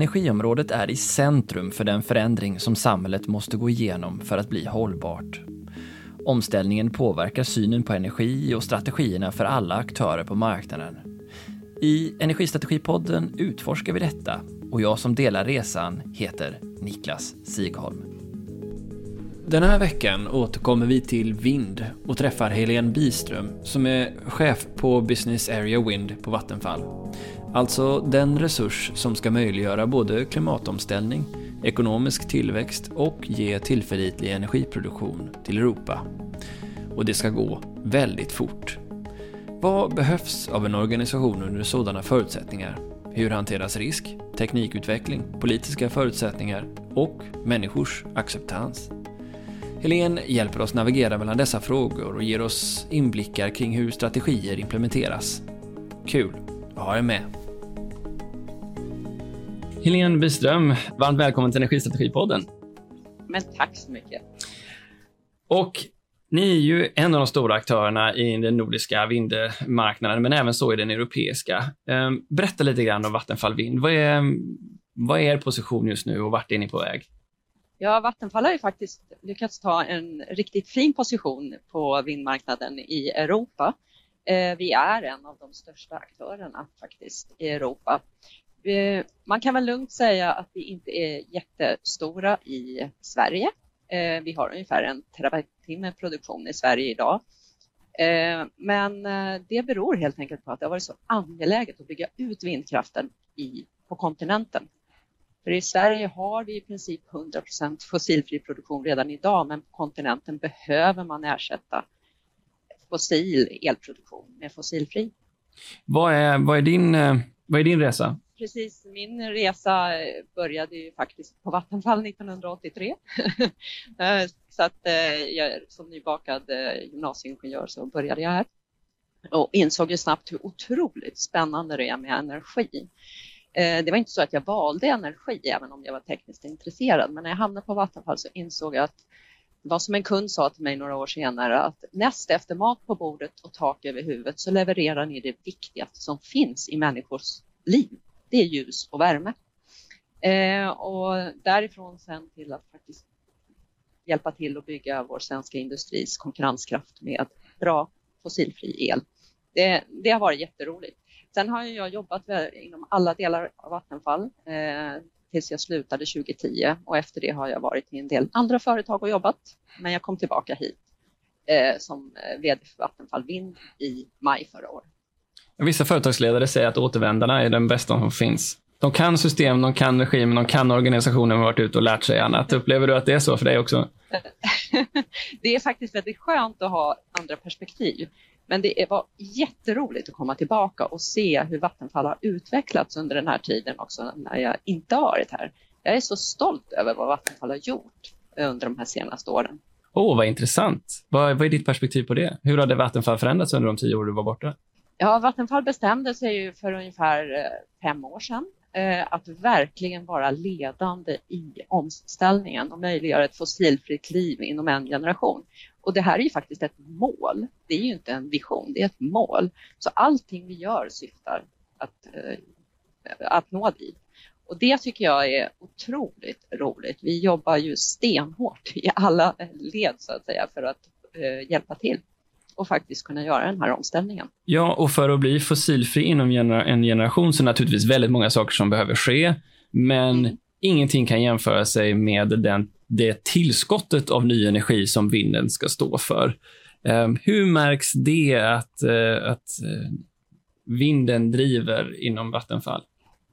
energiområdet är i centrum för den förändring som samhället måste gå igenom för att bli hållbart. Omställningen påverkar synen på energi och strategierna för alla aktörer på marknaden. I Energistrategipodden utforskar vi detta och jag som delar resan heter Niklas Sigholm. Den här veckan återkommer vi till vind och träffar Helene Biström som är chef på Business Area Wind på Vattenfall. Alltså den resurs som ska möjliggöra både klimatomställning, ekonomisk tillväxt och ge tillförlitlig energiproduktion till Europa. Och det ska gå väldigt fort. Vad behövs av en organisation under sådana förutsättningar? Hur hanteras risk, teknikutveckling, politiska förutsättningar och människors acceptans? Helene hjälper oss navigera mellan dessa frågor och ger oss inblickar kring hur strategier implementeras. Kul att ha er med! Helene Byström, varmt välkommen till Energistrategipodden. Men tack så mycket. Och ni är ju en av de stora aktörerna i den nordiska vindmarknaden, men även så i den europeiska. Ehm, berätta lite grann om Vattenfall Vind. Vad är, vad är er position just nu och vart är ni på väg? Ja, Vattenfall har ju faktiskt lyckats ta en riktigt fin position på vindmarknaden i Europa. Eh, vi är en av de största aktörerna faktiskt i Europa. Eh, man kan väl lugnt säga att vi inte är jättestora i Sverige. Eh, vi har ungefär en terawattimme produktion i Sverige idag. Eh, men det beror helt enkelt på att det har varit så angeläget att bygga ut vindkraften i, på kontinenten. För i Sverige har vi i princip 100% fossilfri produktion redan idag, men på kontinenten behöver man ersätta fossil elproduktion med fossilfri. Vad är, vad är, din, vad är din resa? Precis, min resa eh, började ju faktiskt på Vattenfall 1983. Eh, så att eh, jag, som nybakad gymnasieingenjör så började jag här och insåg ju snabbt hur otroligt spännande det är med energi. Det var inte så att jag valde energi, även om jag var tekniskt intresserad. Men när jag hamnade på Vattenfall så insåg jag att det var som en kund sa till mig några år senare att näst efter mat på bordet och tak över huvudet så levererar ni det viktigaste som finns i människors liv. Det är ljus och värme. Eh, och därifrån sen till att faktiskt hjälpa till att bygga vår svenska industris konkurrenskraft med bra fossilfri el. Det, det har varit jätteroligt. Sen har jag jobbat inom alla delar av Vattenfall eh, tills jag slutade 2010 och efter det har jag varit i en del andra företag och jobbat. Men jag kom tillbaka hit eh, som eh, vd för Vattenfall Vind i maj förra året. Vissa företagsledare säger att återvändarna är den bästa som finns. De kan system, de kan regim, de kan organisationen och varit ute och lärt sig annat. Upplever du att det är så för dig också? det är faktiskt väldigt skönt att ha andra perspektiv. Men det var jätteroligt att komma tillbaka och se hur Vattenfall har utvecklats under den här tiden också när jag inte har varit här. Jag är så stolt över vad Vattenfall har gjort under de här senaste åren. Åh, oh, vad intressant. Vad, vad är ditt perspektiv på det? Hur hade Vattenfall förändrats under de tio år du var borta? Ja, Vattenfall bestämde sig ju för ungefär eh, fem år sedan eh, att verkligen vara ledande i omställningen och möjliggöra ett fossilfritt liv inom en generation. Och det här är ju faktiskt ett mål. Det är ju inte en vision, det är ett mål. Så allting vi gör syftar att, eh, att nå dit. Och det tycker jag är otroligt roligt. Vi jobbar ju stenhårt i alla led så att säga för att hjälpa till och faktiskt kunna göra den här omställningen. Ja, och för att bli fossilfri inom en generation så är det naturligtvis väldigt många saker som behöver ske. Men mm. ingenting kan jämföra sig med den det tillskottet av ny energi som vinden ska stå för. Ehm, hur märks det att, eh, att eh, vinden driver inom Vattenfall?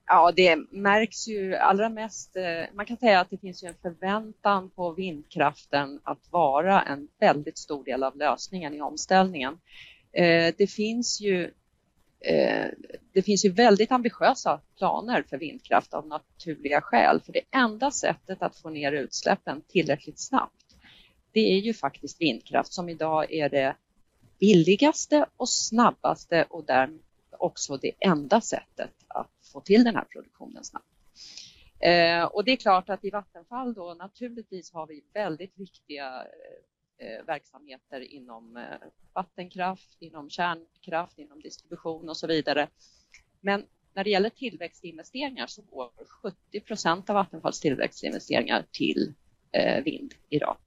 Ja, det märks ju allra mest. Eh, man kan säga att det finns ju en förväntan på vindkraften att vara en väldigt stor del av lösningen i omställningen. Eh, det finns ju eh, det finns ju väldigt ambitiösa planer för vindkraft av naturliga skäl. För det enda sättet att få ner utsläppen tillräckligt snabbt, det är ju faktiskt vindkraft som idag är det billigaste och snabbaste och därmed också det enda sättet få till den här produktionen snabbt. Eh, och det är klart att i Vattenfall då naturligtvis har vi väldigt viktiga Eh, verksamheter inom eh, vattenkraft, inom kärnkraft, inom distribution och så vidare. Men när det gäller tillväxtinvesteringar så går 70 procent av Vattenfalls tillväxtinvesteringar till eh, vind idag.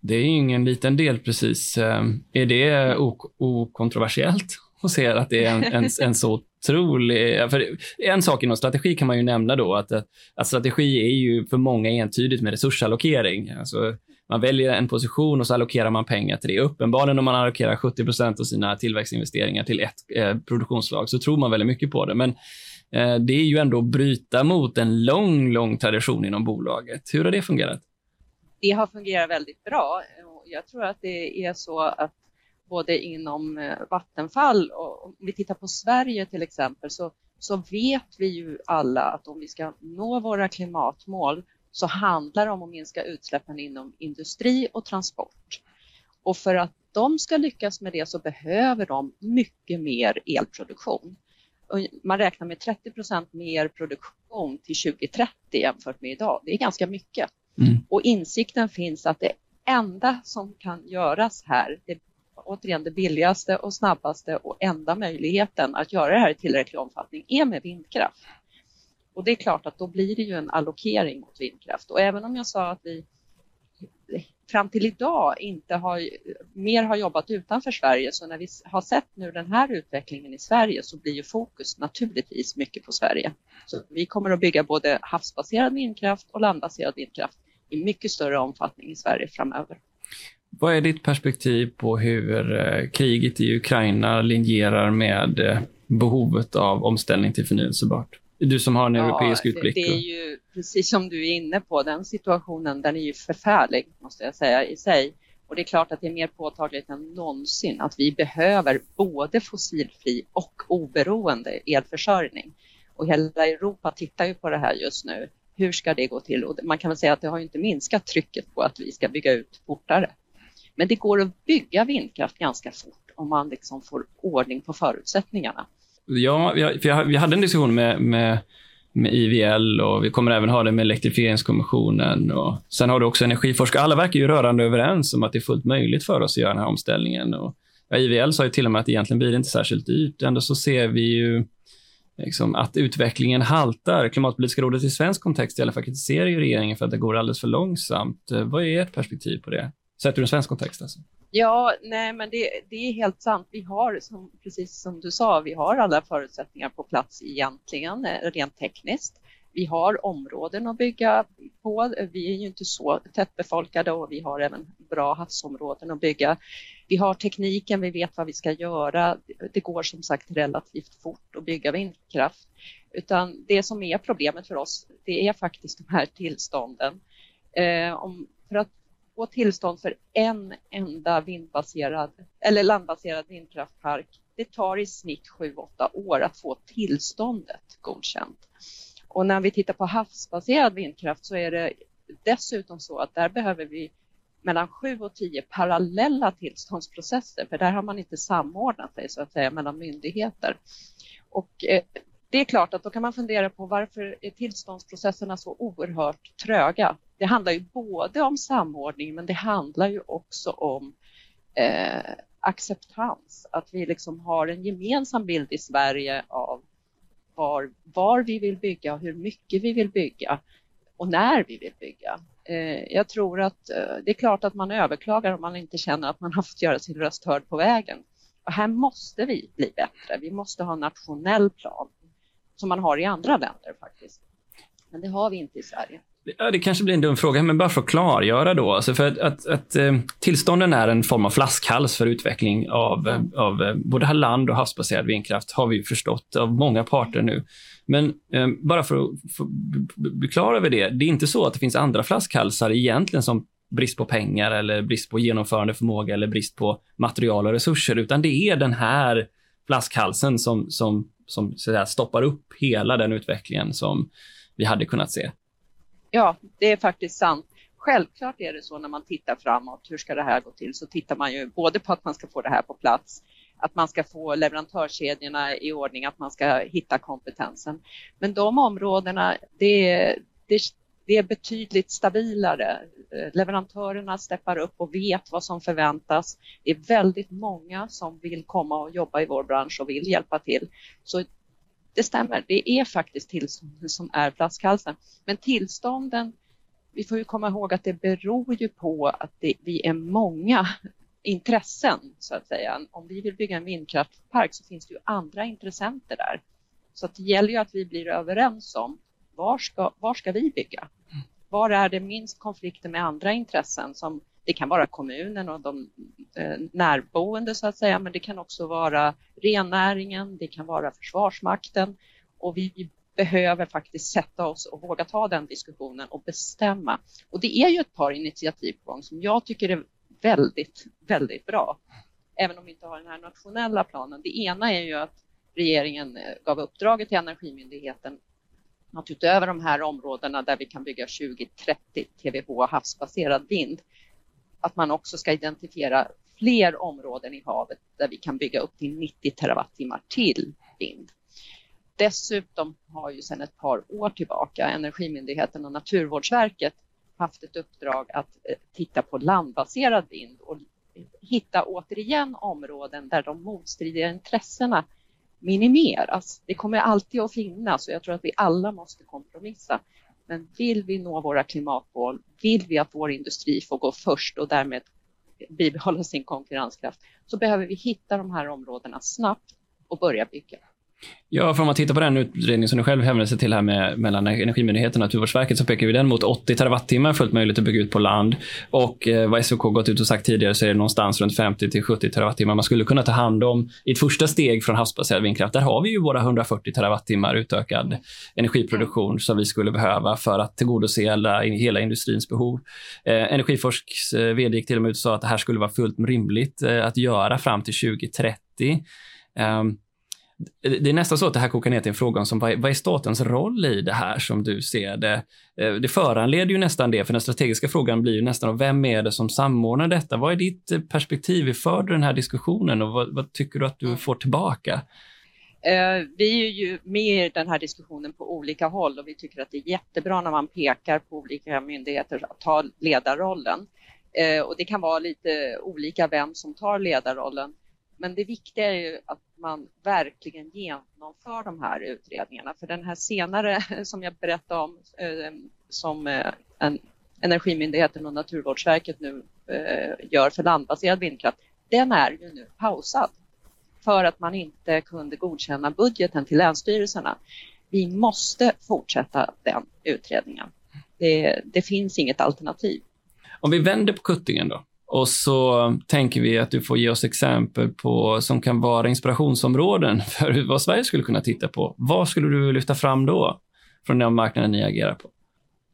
Det är ju ingen liten del precis. Eh, är det okontroversiellt och ser att det är en, en, en så otrolig... För en sak inom strategi kan man ju nämna då att, att strategi är ju för många entydigt med resursallokering. Alltså, man väljer en position och så allokerar man pengar till det. Uppenbarligen om man allokerar 70 procent av sina tillväxtinvesteringar till ett eh, produktionsslag så tror man väldigt mycket på det. Men eh, det är ju ändå att bryta mot en lång, lång tradition inom bolaget. Hur har det fungerat? Det har fungerat väldigt bra. Jag tror att det är så att både inom eh, Vattenfall och om vi tittar på Sverige till exempel så, så vet vi ju alla att om vi ska nå våra klimatmål så handlar det om att minska utsläppen inom industri och transport. Och för att de ska lyckas med det så behöver de mycket mer elproduktion. Man räknar med 30 procent mer produktion till 2030 jämfört med idag. Det är ganska mycket. Mm. Och insikten finns att det enda som kan göras här, det återigen det billigaste och snabbaste och enda möjligheten att göra det här i tillräcklig omfattning är med vindkraft. Och det är klart att då blir det ju en allokering mot vindkraft. Och även om jag sa att vi fram till idag inte har mer har jobbat utanför Sverige så när vi har sett nu den här utvecklingen i Sverige så blir ju fokus naturligtvis mycket på Sverige. Så vi kommer att bygga både havsbaserad vindkraft och landbaserad vindkraft i mycket större omfattning i Sverige framöver. Vad är ditt perspektiv på hur eh, kriget i Ukraina linjerar med eh, behovet av omställning till förnyelsebart? Du som har en ja, europeisk utblick. Det är ju precis som du är inne på, den situationen den är ju förfärlig måste jag säga i sig. Och det är klart att det är mer påtagligt än någonsin att vi behöver både fossilfri och oberoende elförsörjning. Och hela Europa tittar ju på det här just nu. Hur ska det gå till? Och man kan väl säga att det har inte minskat trycket på att vi ska bygga ut fortare. Men det går att bygga vindkraft ganska fort om man liksom får ordning på förutsättningarna. Ja, vi hade en diskussion med, med, med IVL och vi kommer även ha det med elektrifieringskommissionen. Och sen har du också energiforskare. Alla verkar ju rörande överens om att det är fullt möjligt för oss att göra den här omställningen. Och, ja, IVL sa ju till och med att egentligen blir det inte särskilt dyrt. Ändå så ser vi ju liksom, att utvecklingen haltar. Klimatpolitiska rådet i svensk kontext i alla fall kritiserar ju regeringen för att det går alldeles för långsamt. Vad är ert perspektiv på det? Sett ur en svensk kontext alltså? Ja, nej, men det, det, är helt sant. Vi har, som, precis som du sa, vi har alla förutsättningar på plats egentligen, eh, rent tekniskt. Vi har områden att bygga på. Vi är ju inte så tättbefolkade och vi har även bra havsområden att bygga. Vi har tekniken, vi vet vad vi ska göra. Det går som sagt relativt fort att bygga vindkraft. Utan det som är problemet för oss, det är faktiskt de här tillstånden. Eh, om, för att få tillstånd för en enda vindbaserad eller landbaserad vindkraftpark. Det tar i snitt 7-8 år att få tillståndet godkänt. Och när vi tittar på havsbaserad vindkraft så är det dessutom så att där behöver vi mellan 7 och 10 parallella tillståndsprocesser, för där har man inte samordnat sig så att säga mellan myndigheter. Och eh, det är klart att då kan man fundera på varför är tillståndsprocesserna så oerhört tröga? Det handlar ju både om samordning men det handlar ju också om eh, acceptans, att vi liksom har en gemensam bild i Sverige av var, var vi vill bygga och hur mycket vi vill bygga och när vi vill bygga. Eh, jag tror att eh, det är klart att man överklagar om man inte känner att man har fått göra sin röst hörd på vägen. Och här måste vi bli bättre. Vi måste ha en nationell plan som man har i andra länder faktiskt. Men det har vi inte i Sverige. Ja, det kanske blir en dum fråga, men bara för att klargöra då. Alltså för att, att, att eh, tillstånden är en form av flaskhals för utveckling av, mm. av eh, både land och havsbaserad vindkraft, har vi förstått av många parter nu. Men eh, bara för att bli klar över det, det är inte så att det finns andra flaskhalsar egentligen som brist på pengar eller brist på genomförandeförmåga eller brist på material och resurser, utan det är den här flaskhalsen som, som, som så där, stoppar upp hela den utvecklingen som vi hade kunnat se. Ja, det är faktiskt sant. Självklart är det så när man tittar framåt, hur ska det här gå till, så tittar man ju både på att man ska få det här på plats, att man ska få leverantörskedjorna i ordning, att man ska hitta kompetensen. Men de områdena, det, det, det är betydligt stabilare. Eh, leverantörerna steppar upp och vet vad som förväntas. Det är väldigt många som vill komma och jobba i vår bransch och vill hjälpa till. Så det stämmer, det är faktiskt tillstånden som är flaskhalsen. Men tillstånden, vi får ju komma ihåg att det beror ju på att det, vi är många intressen så att säga. Om vi vill bygga en vindkraftpark så finns det ju andra intressenter där. Så det gäller ju att vi blir överens om var ska, var ska vi bygga? Var är det minst konflikter med andra intressen som det kan vara kommunen och de eh, närboende så att säga, men det kan också vara rennäringen, det kan vara Försvarsmakten och vi, behöver faktiskt sätta oss och våga ta den diskussionen och bestämma. Och det är ju ett par initiativ på gång som jag tycker är väldigt, väldigt bra. Även om vi inte har den här nationella planen. Det ena är ju att regeringen eh, gav uppdraget till Energimyndigheten att utöver de här områdena där vi kan bygga 20-30 TWh havsbaserad vind, att man också ska identifiera fler områden i havet där vi kan bygga upp till 90 terawattimmar till vind. Dessutom har ju sedan ett par år tillbaka Energimyndigheten och Naturvårdsverket haft ett uppdrag att eh, titta på landbaserad vind och hitta återigen områden där de motstridiga intressena minimeras. Det kommer alltid att finnas och jag tror att vi alla måste kompromissa. Men vill vi nå våra klimatmål, vill vi att vår industri får gå först och därmed bibehålla sin konkurrenskraft, så behöver vi hitta de här områdena snabbt och börja bygga. Ja, för om man tittar på den utredning som du själv hänvisar till här med, mellan Energimyndigheten och Naturvårdsverket så pekar vi den mot 80 terawattimmar fullt möjligt att bygga ut på land. Och eh, vad SOK gått ut och sagt tidigare så är det någonstans runt 50 till 70 terawattimmar man skulle kunna ta hand om i ett första steg från havsbaserad vindkraft. Där har vi ju våra 140 terawattimmar utökad energiproduktion som vi skulle behöva för att tillgodose alla, hela industrins behov. Eh, Energiforsks eh, vd gick till och med ut och sa att det här skulle vara fullt rimligt eh, att göra fram till 2030. Um, det är nästan så att det här kokar ner till en fråga om som, vad, är, statens roll i det här som du ser det? Eh, det föranleder ju nästan det, för den strategiska frågan blir ju nästan vem är det som samordnar detta? Vad är ditt eh, perspektiv? För den här diskussionen och vad, vad tycker du att du får tillbaka? Eh, vi är ju med i den här diskussionen på olika håll och vi tycker att det är jättebra när man pekar på olika myndigheter att ta ledarrollen. Och det kan vara lite olika vem som tar ledarrollen. Men det viktiga är ju att man verkligen genomför de här utredningarna. För den här senare som jag berättade om, eh, som eh, en, Energimyndigheten och Naturvårdsverket nu eh, gör för landbaserad vindkraft, den är ju nu pausad för att man inte kunde godkänna budgeten till länsstyrelserna. Vi måste fortsätta den utredningen. Det, det finns inget alternativ. Om vi vänder på kuttingen då. Och så tänker vi att du får ge oss exempel på som kan vara inspirationsområden för vad Sverige skulle kunna titta på. Vad skulle du lyfta fram då från den marknaden ni agerar på?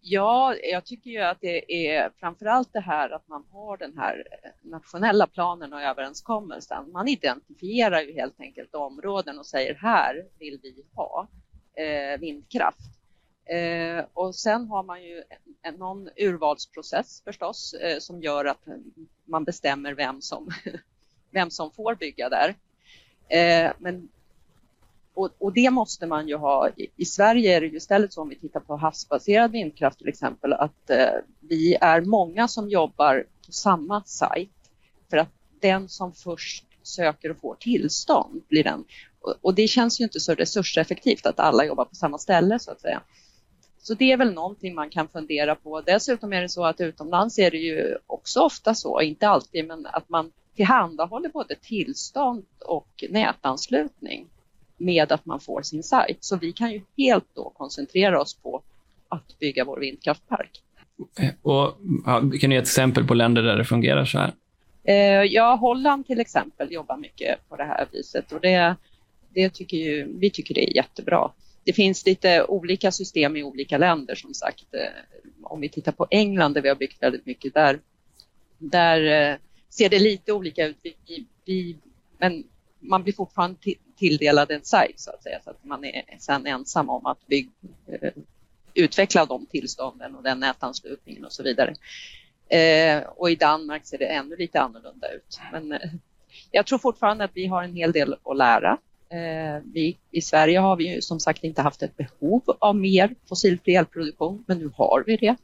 Ja, jag tycker ju att det är framför allt det här att man har den här eh, nationella planen och överenskommelsen. Man identifierar ju helt enkelt områden och säger här vill vi ha eh, vindkraft. Eh, och sen har man ju en, någon urvalsprocess förstås eh, som gör att man bestämmer vem som, vem som får bygga där. Eh, men, och, och, det måste man ju ha. I, I, Sverige är det ju istället så om vi tittar på havsbaserad vindkraft till exempel att eh, vi är många som jobbar på samma sajt för att den som först söker och får tillstånd blir den. Och, och det känns ju inte så resurseffektivt att alla jobbar på samma ställe så att säga. Så det är väl någonting man kan fundera på. Dessutom är det så att utomlands är det ju också ofta så, inte alltid, men att man tillhandahåller både tillstånd och nätanslutning med att man får sin sajt. Så vi kan ju helt då koncentrera oss på att bygga vår vindkraftpark. Och, ja, kan du ge ett exempel på länder där det fungerar så här? Eh, ja, Holland till exempel jobbar mycket på det här viset och det, det tycker ju, vi tycker det är jättebra det finns lite olika system i olika länder som sagt. Eh, om vi tittar på England där vi har byggt väldigt mycket där, där eh, ser det lite olika ut. Vi, vi, men man blir fortfarande tilldelad en sajt så att säga så att man är sen ensam om att bygg, eh, utveckla de tillstånden och den nätanslutningen och så vidare. och i Danmark ser det ännu lite annorlunda ut. Men jag tror fortfarande att vi har en hel del att lära Eh, vi, I Sverige har vi ju som sagt inte haft ett behov av mer fossilfri elproduktion, men nu har vi det.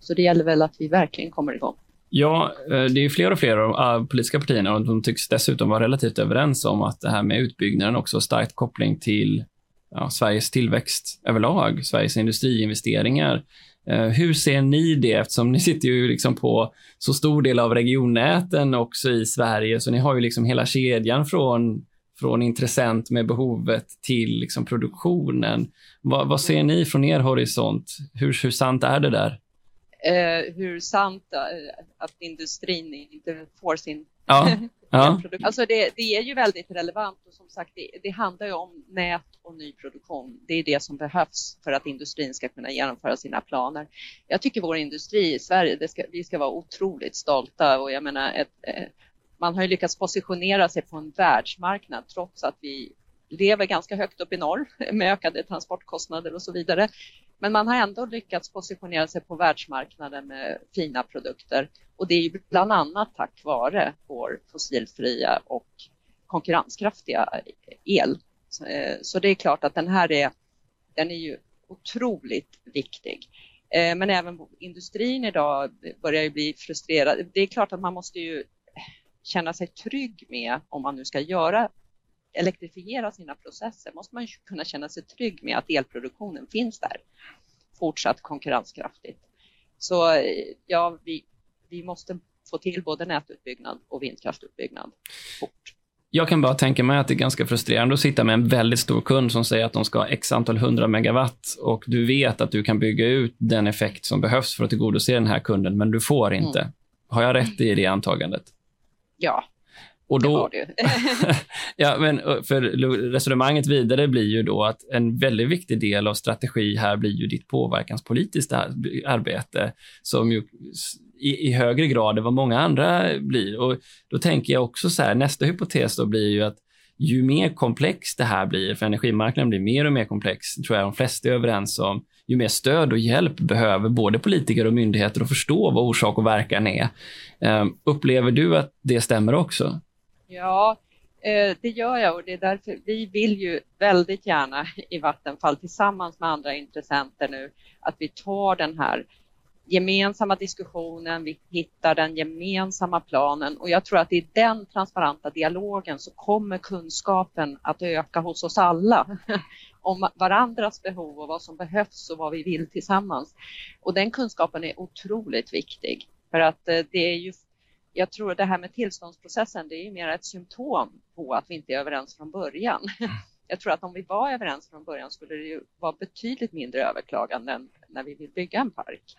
Så det gäller väl att vi verkligen kommer igång. Ja, eh, det är fler och fler av de politiska partierna och de tycks dessutom vara relativt överens om att det här med utbyggnaden också har starkt koppling till ja, Sveriges tillväxt överlag, Sveriges industriinvesteringar. Eh, hur ser ni det eftersom ni sitter ju liksom på så stor del av regionnäten också i Sverige, så ni har ju liksom hela kedjan från från intressent med behovet till liksom produktionen. Vad, vad ser ni från er horisont? Hur, hur sant är det där? Eh, hur sant att industrin inte får sin ja, ja. Alltså det, det, är ju väldigt relevant och som sagt det, det, handlar ju om nät och nyproduktion. Det är det som behövs för att industrin ska kunna genomföra sina planer. Jag tycker vår industri i Sverige, ska, vi ska vara otroligt stolta och jag menar ett, eh, man har ju lyckats positionera sig på en världsmarknad trots att vi lever ganska högt upp i norr med ökade transportkostnader och så vidare. Men man har ändå lyckats positionera sig på världsmarknaden med fina produkter och det är ju bland annat tack vare vår fossilfria och konkurrenskraftiga el. Så eh, det är klart att den här är, den är ju otroligt viktig. Eh, men även industrin idag börjar ju bli frustrerad. Det är klart att man måste ju känna sig trygg med om man nu ska göra elektrifiera sina processer måste man kunna känna sig trygg med att elproduktionen finns där fortsatt konkurrenskraftigt. Så ja, vi, vi måste få till både nätutbyggnad och vindkraftutbyggnad fort. Jag kan bara tänka mig att det är ganska frustrerande att sitta med en väldigt stor kund som säger att de ska ha x antal hundra megawatt och du vet att du kan bygga ut den effekt som behövs för att tillgodose den här kunden, men du får inte. Mm. Har jag rätt i det antagandet? Ja, och då, det ja, men för resonemanget vidare blir ju då att en väldigt viktig del av strategi här blir ju ditt påverkanspolitiska arbete som ju i, i, högre grad än vad många andra blir. Och då tänker jag också så här, nästa hypotes då blir ju att ju mer komplext det här blir, för energimarknaden blir mer och mer komplex, tror jag de flesta är överens om, ju mer stöd och hjälp behöver både politiker och myndigheter att förstå vad orsak och verkan är. Ehm, upplever du att det stämmer också? Ja, eh, det gör jag och det är därför vi vill ju väldigt gärna i Vattenfall tillsammans med andra intressenter nu att vi tar den här gemensamma diskussionen, vi hittar den gemensamma planen och jag tror att i den transparenta dialogen så kommer kunskapen att öka hos oss alla om varandras behov och vad som behövs och vad vi vill tillsammans. Och den kunskapen är otroligt viktig för att eh, det är ju jag tror att det här med tillståndsprocessen, det är mer ett symptom på att vi inte är överens från början. Mm. Jag tror att om vi var överens från början skulle det ju vara betydligt mindre överklaganden när vi vill bygga en park.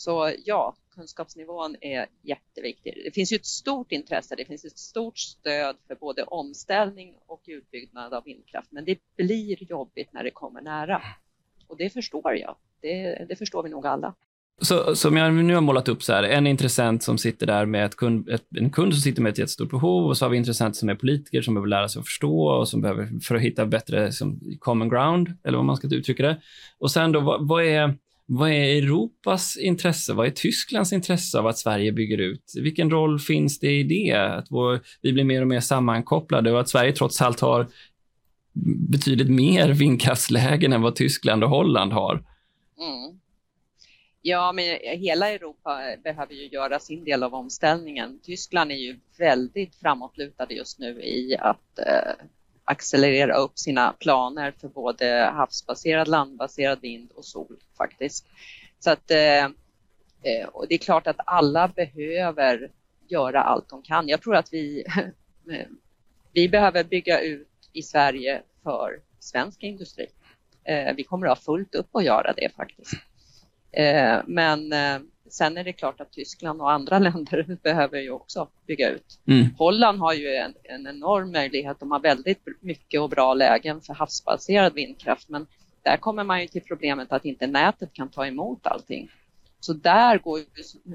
Så ja, kunskapsnivån är jätteviktig. Det finns ju ett stort intresse, det finns ett stort stöd för både omställning och utbyggnad av vindkraft, men det blir jobbigt när det kommer nära. Och det förstår jag. Det, det förstår vi nog alla. Så, som jag nu har målat upp så här, en intressent som sitter där med ett kund, ett, en kund som sitter med ett jättestort behov och så har vi intressenter som är politiker som behöver lära sig att förstå och som behöver, för att hitta bättre som, common ground, eller vad man ska uttrycka det. Och sen då, vad, vad, är, vad är Europas intresse? Vad är Tysklands intresse av att Sverige bygger ut? Vilken roll finns det i det? Att vår, vi blir mer och mer sammankopplade och att Sverige trots allt har betydligt mer vindkraftslägen än vad Tyskland och Holland har. Mm. Ja, men hela Europa behöver ju göra sin del av omställningen. Tyskland är ju väldigt framåtlutade just nu i att eh, accelerera upp sina planer för både havsbaserad, landbaserad vind och sol faktiskt. Så att eh, eh, och det är klart att alla behöver göra allt de kan. Jag tror att vi, vi behöver bygga ut i Sverige för svensk industri. Eh, vi kommer att ha fullt upp att göra det faktiskt. Eh, men eh, sen är det klart att Tyskland och andra länder behöver ju också bygga ut. Mm. Holland har ju en, en, enorm möjlighet. De har väldigt mycket och bra lägen för havsbaserad vindkraft, men där kommer man ju till problemet att inte nätet kan ta emot allting. Så där går ju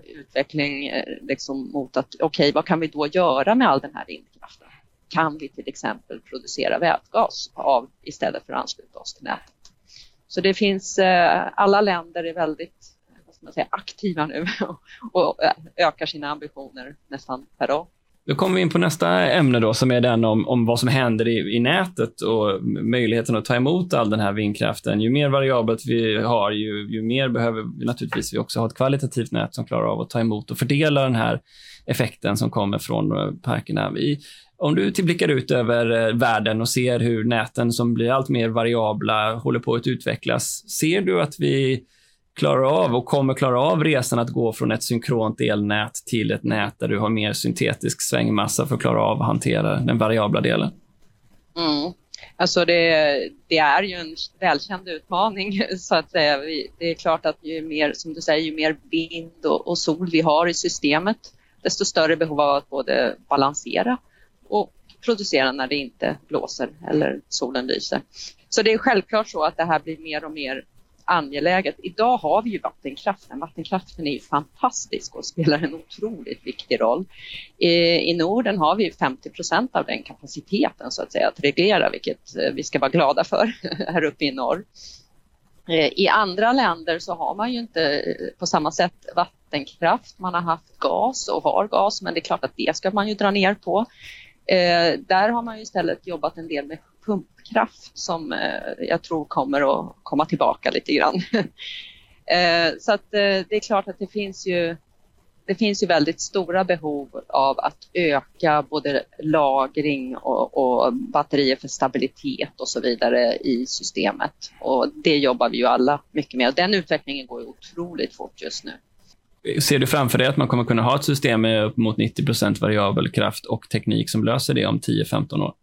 utveckling eh, liksom mot att okej, okay, vad kan vi då göra med all den här vindkraften? Kan vi till exempel producera vätgas av istället för att ansluta oss till nätet? Så det finns, eh, alla länder är väldigt man säga, aktiva nu och eh, ökar sina ambitioner nästan per dag. Då kommer vi in på nästa ämne då, som är den om, om vad som händer i, i nätet och möjligheten att ta emot all den här vindkraften. Ju mer variabelt vi har, ju, ju mer behöver vi naturligtvis vi också ha ett kvalitativt nät som klarar av att ta emot och fördela den här effekten som kommer från eh, parkerna. Vi, Om du blickar ut över eh, världen och ser hur näten som blir allt mer variabla håller på att utvecklas, ser du att vi klarar av och kommer klara av resan att gå från ett synkront elnät till ett nät där du har mer syntetisk svängmassa för att klara av att hantera den variabla delen? Mm. Alltså det, det, är ju en välkänd utmaning så att säga. Det är klart att ju mer, som du säger, ju mer vind och, och sol vi har i systemet, desto större behov av att både balansera och producera när det inte blåser eller solen lyser. Så det är självklart så att det här blir mer och mer angeläget. Idag har vi ju vattenkraften. Vattenkraften är ju fantastisk och spelar en otroligt viktig roll. I, i Norden har vi 50 procent av den kapaciteten så att säga att reglera, vilket eh, vi ska vara glada för här uppe i norr. Eh, I andra länder så har man ju inte eh, på samma sätt vattenkraft. Man har haft gas och har gas, men det är klart att det ska man ju dra ner på. Eh, där har man ju istället jobbat en del med pumpkraft som eh, jag tror kommer att komma tillbaka lite grann. eh, så att eh, det är klart att det finns ju det finns ju väldigt stora behov av att öka både lagring och, och, batterier för stabilitet och så vidare i systemet. Och det jobbar vi ju alla mycket med. Den utvecklingen går ju otroligt fort just nu. Ser du framför dig att man kommer kunna ha ett system med upp mot 90 variabel kraft och teknik som löser det om 10-15 år?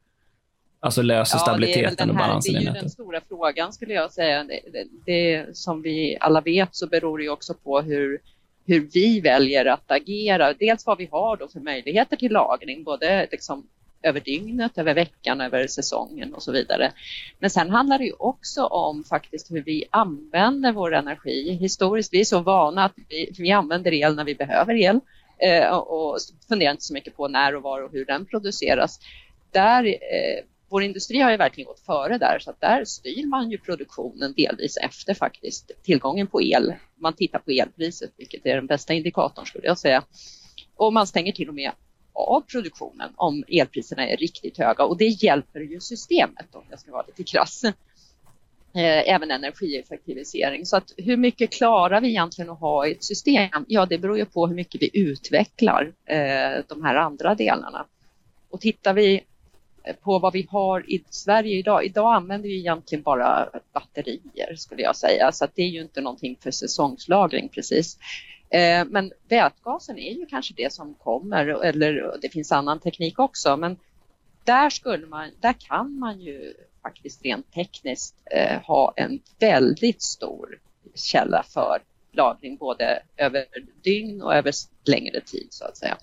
Alltså löser ja, stabiliteten och balansen i nätet? Det är ju den stora frågan skulle jag säga. Det, det, det, som vi alla vet så beror det också på hur, hur vi väljer att agera. Dels vad vi har då för möjligheter till lagring, både liksom över dygnet, över veckan, över säsongen och så vidare. Men sen handlar det ju också om faktiskt hur vi använder vår energi. Historiskt, vi är så vana att vi, vi använder el när vi behöver el eh, och funderar inte så mycket på när och var och hur den produceras. Där, eh, vår industri har ju verkligen gått före där så att där styr man ju produktionen delvis efter faktiskt tillgången på el. Man tittar på elpriset, vilket är den bästa indikatorn skulle jag säga. Och man stänger till och med av produktionen om elpriserna är riktigt höga och det hjälper ju systemet om jag ska vara lite krass. Eh, även energieffektivisering. Så att hur mycket klarar vi egentligen att ha i ett system? Ja, det beror ju på hur mycket vi utvecklar eh, de här andra delarna. Och tittar vi på vad vi har i Sverige idag. Idag använder vi egentligen bara batterier skulle jag säga, så att det är ju inte någonting för säsongslagring precis. Eh, men vätgasen är ju kanske det som kommer, eller det finns annan teknik också, men där, skulle man, där kan man ju faktiskt rent tekniskt eh, ha en väldigt stor källa för lagring både över dygn och över längre tid så att säga.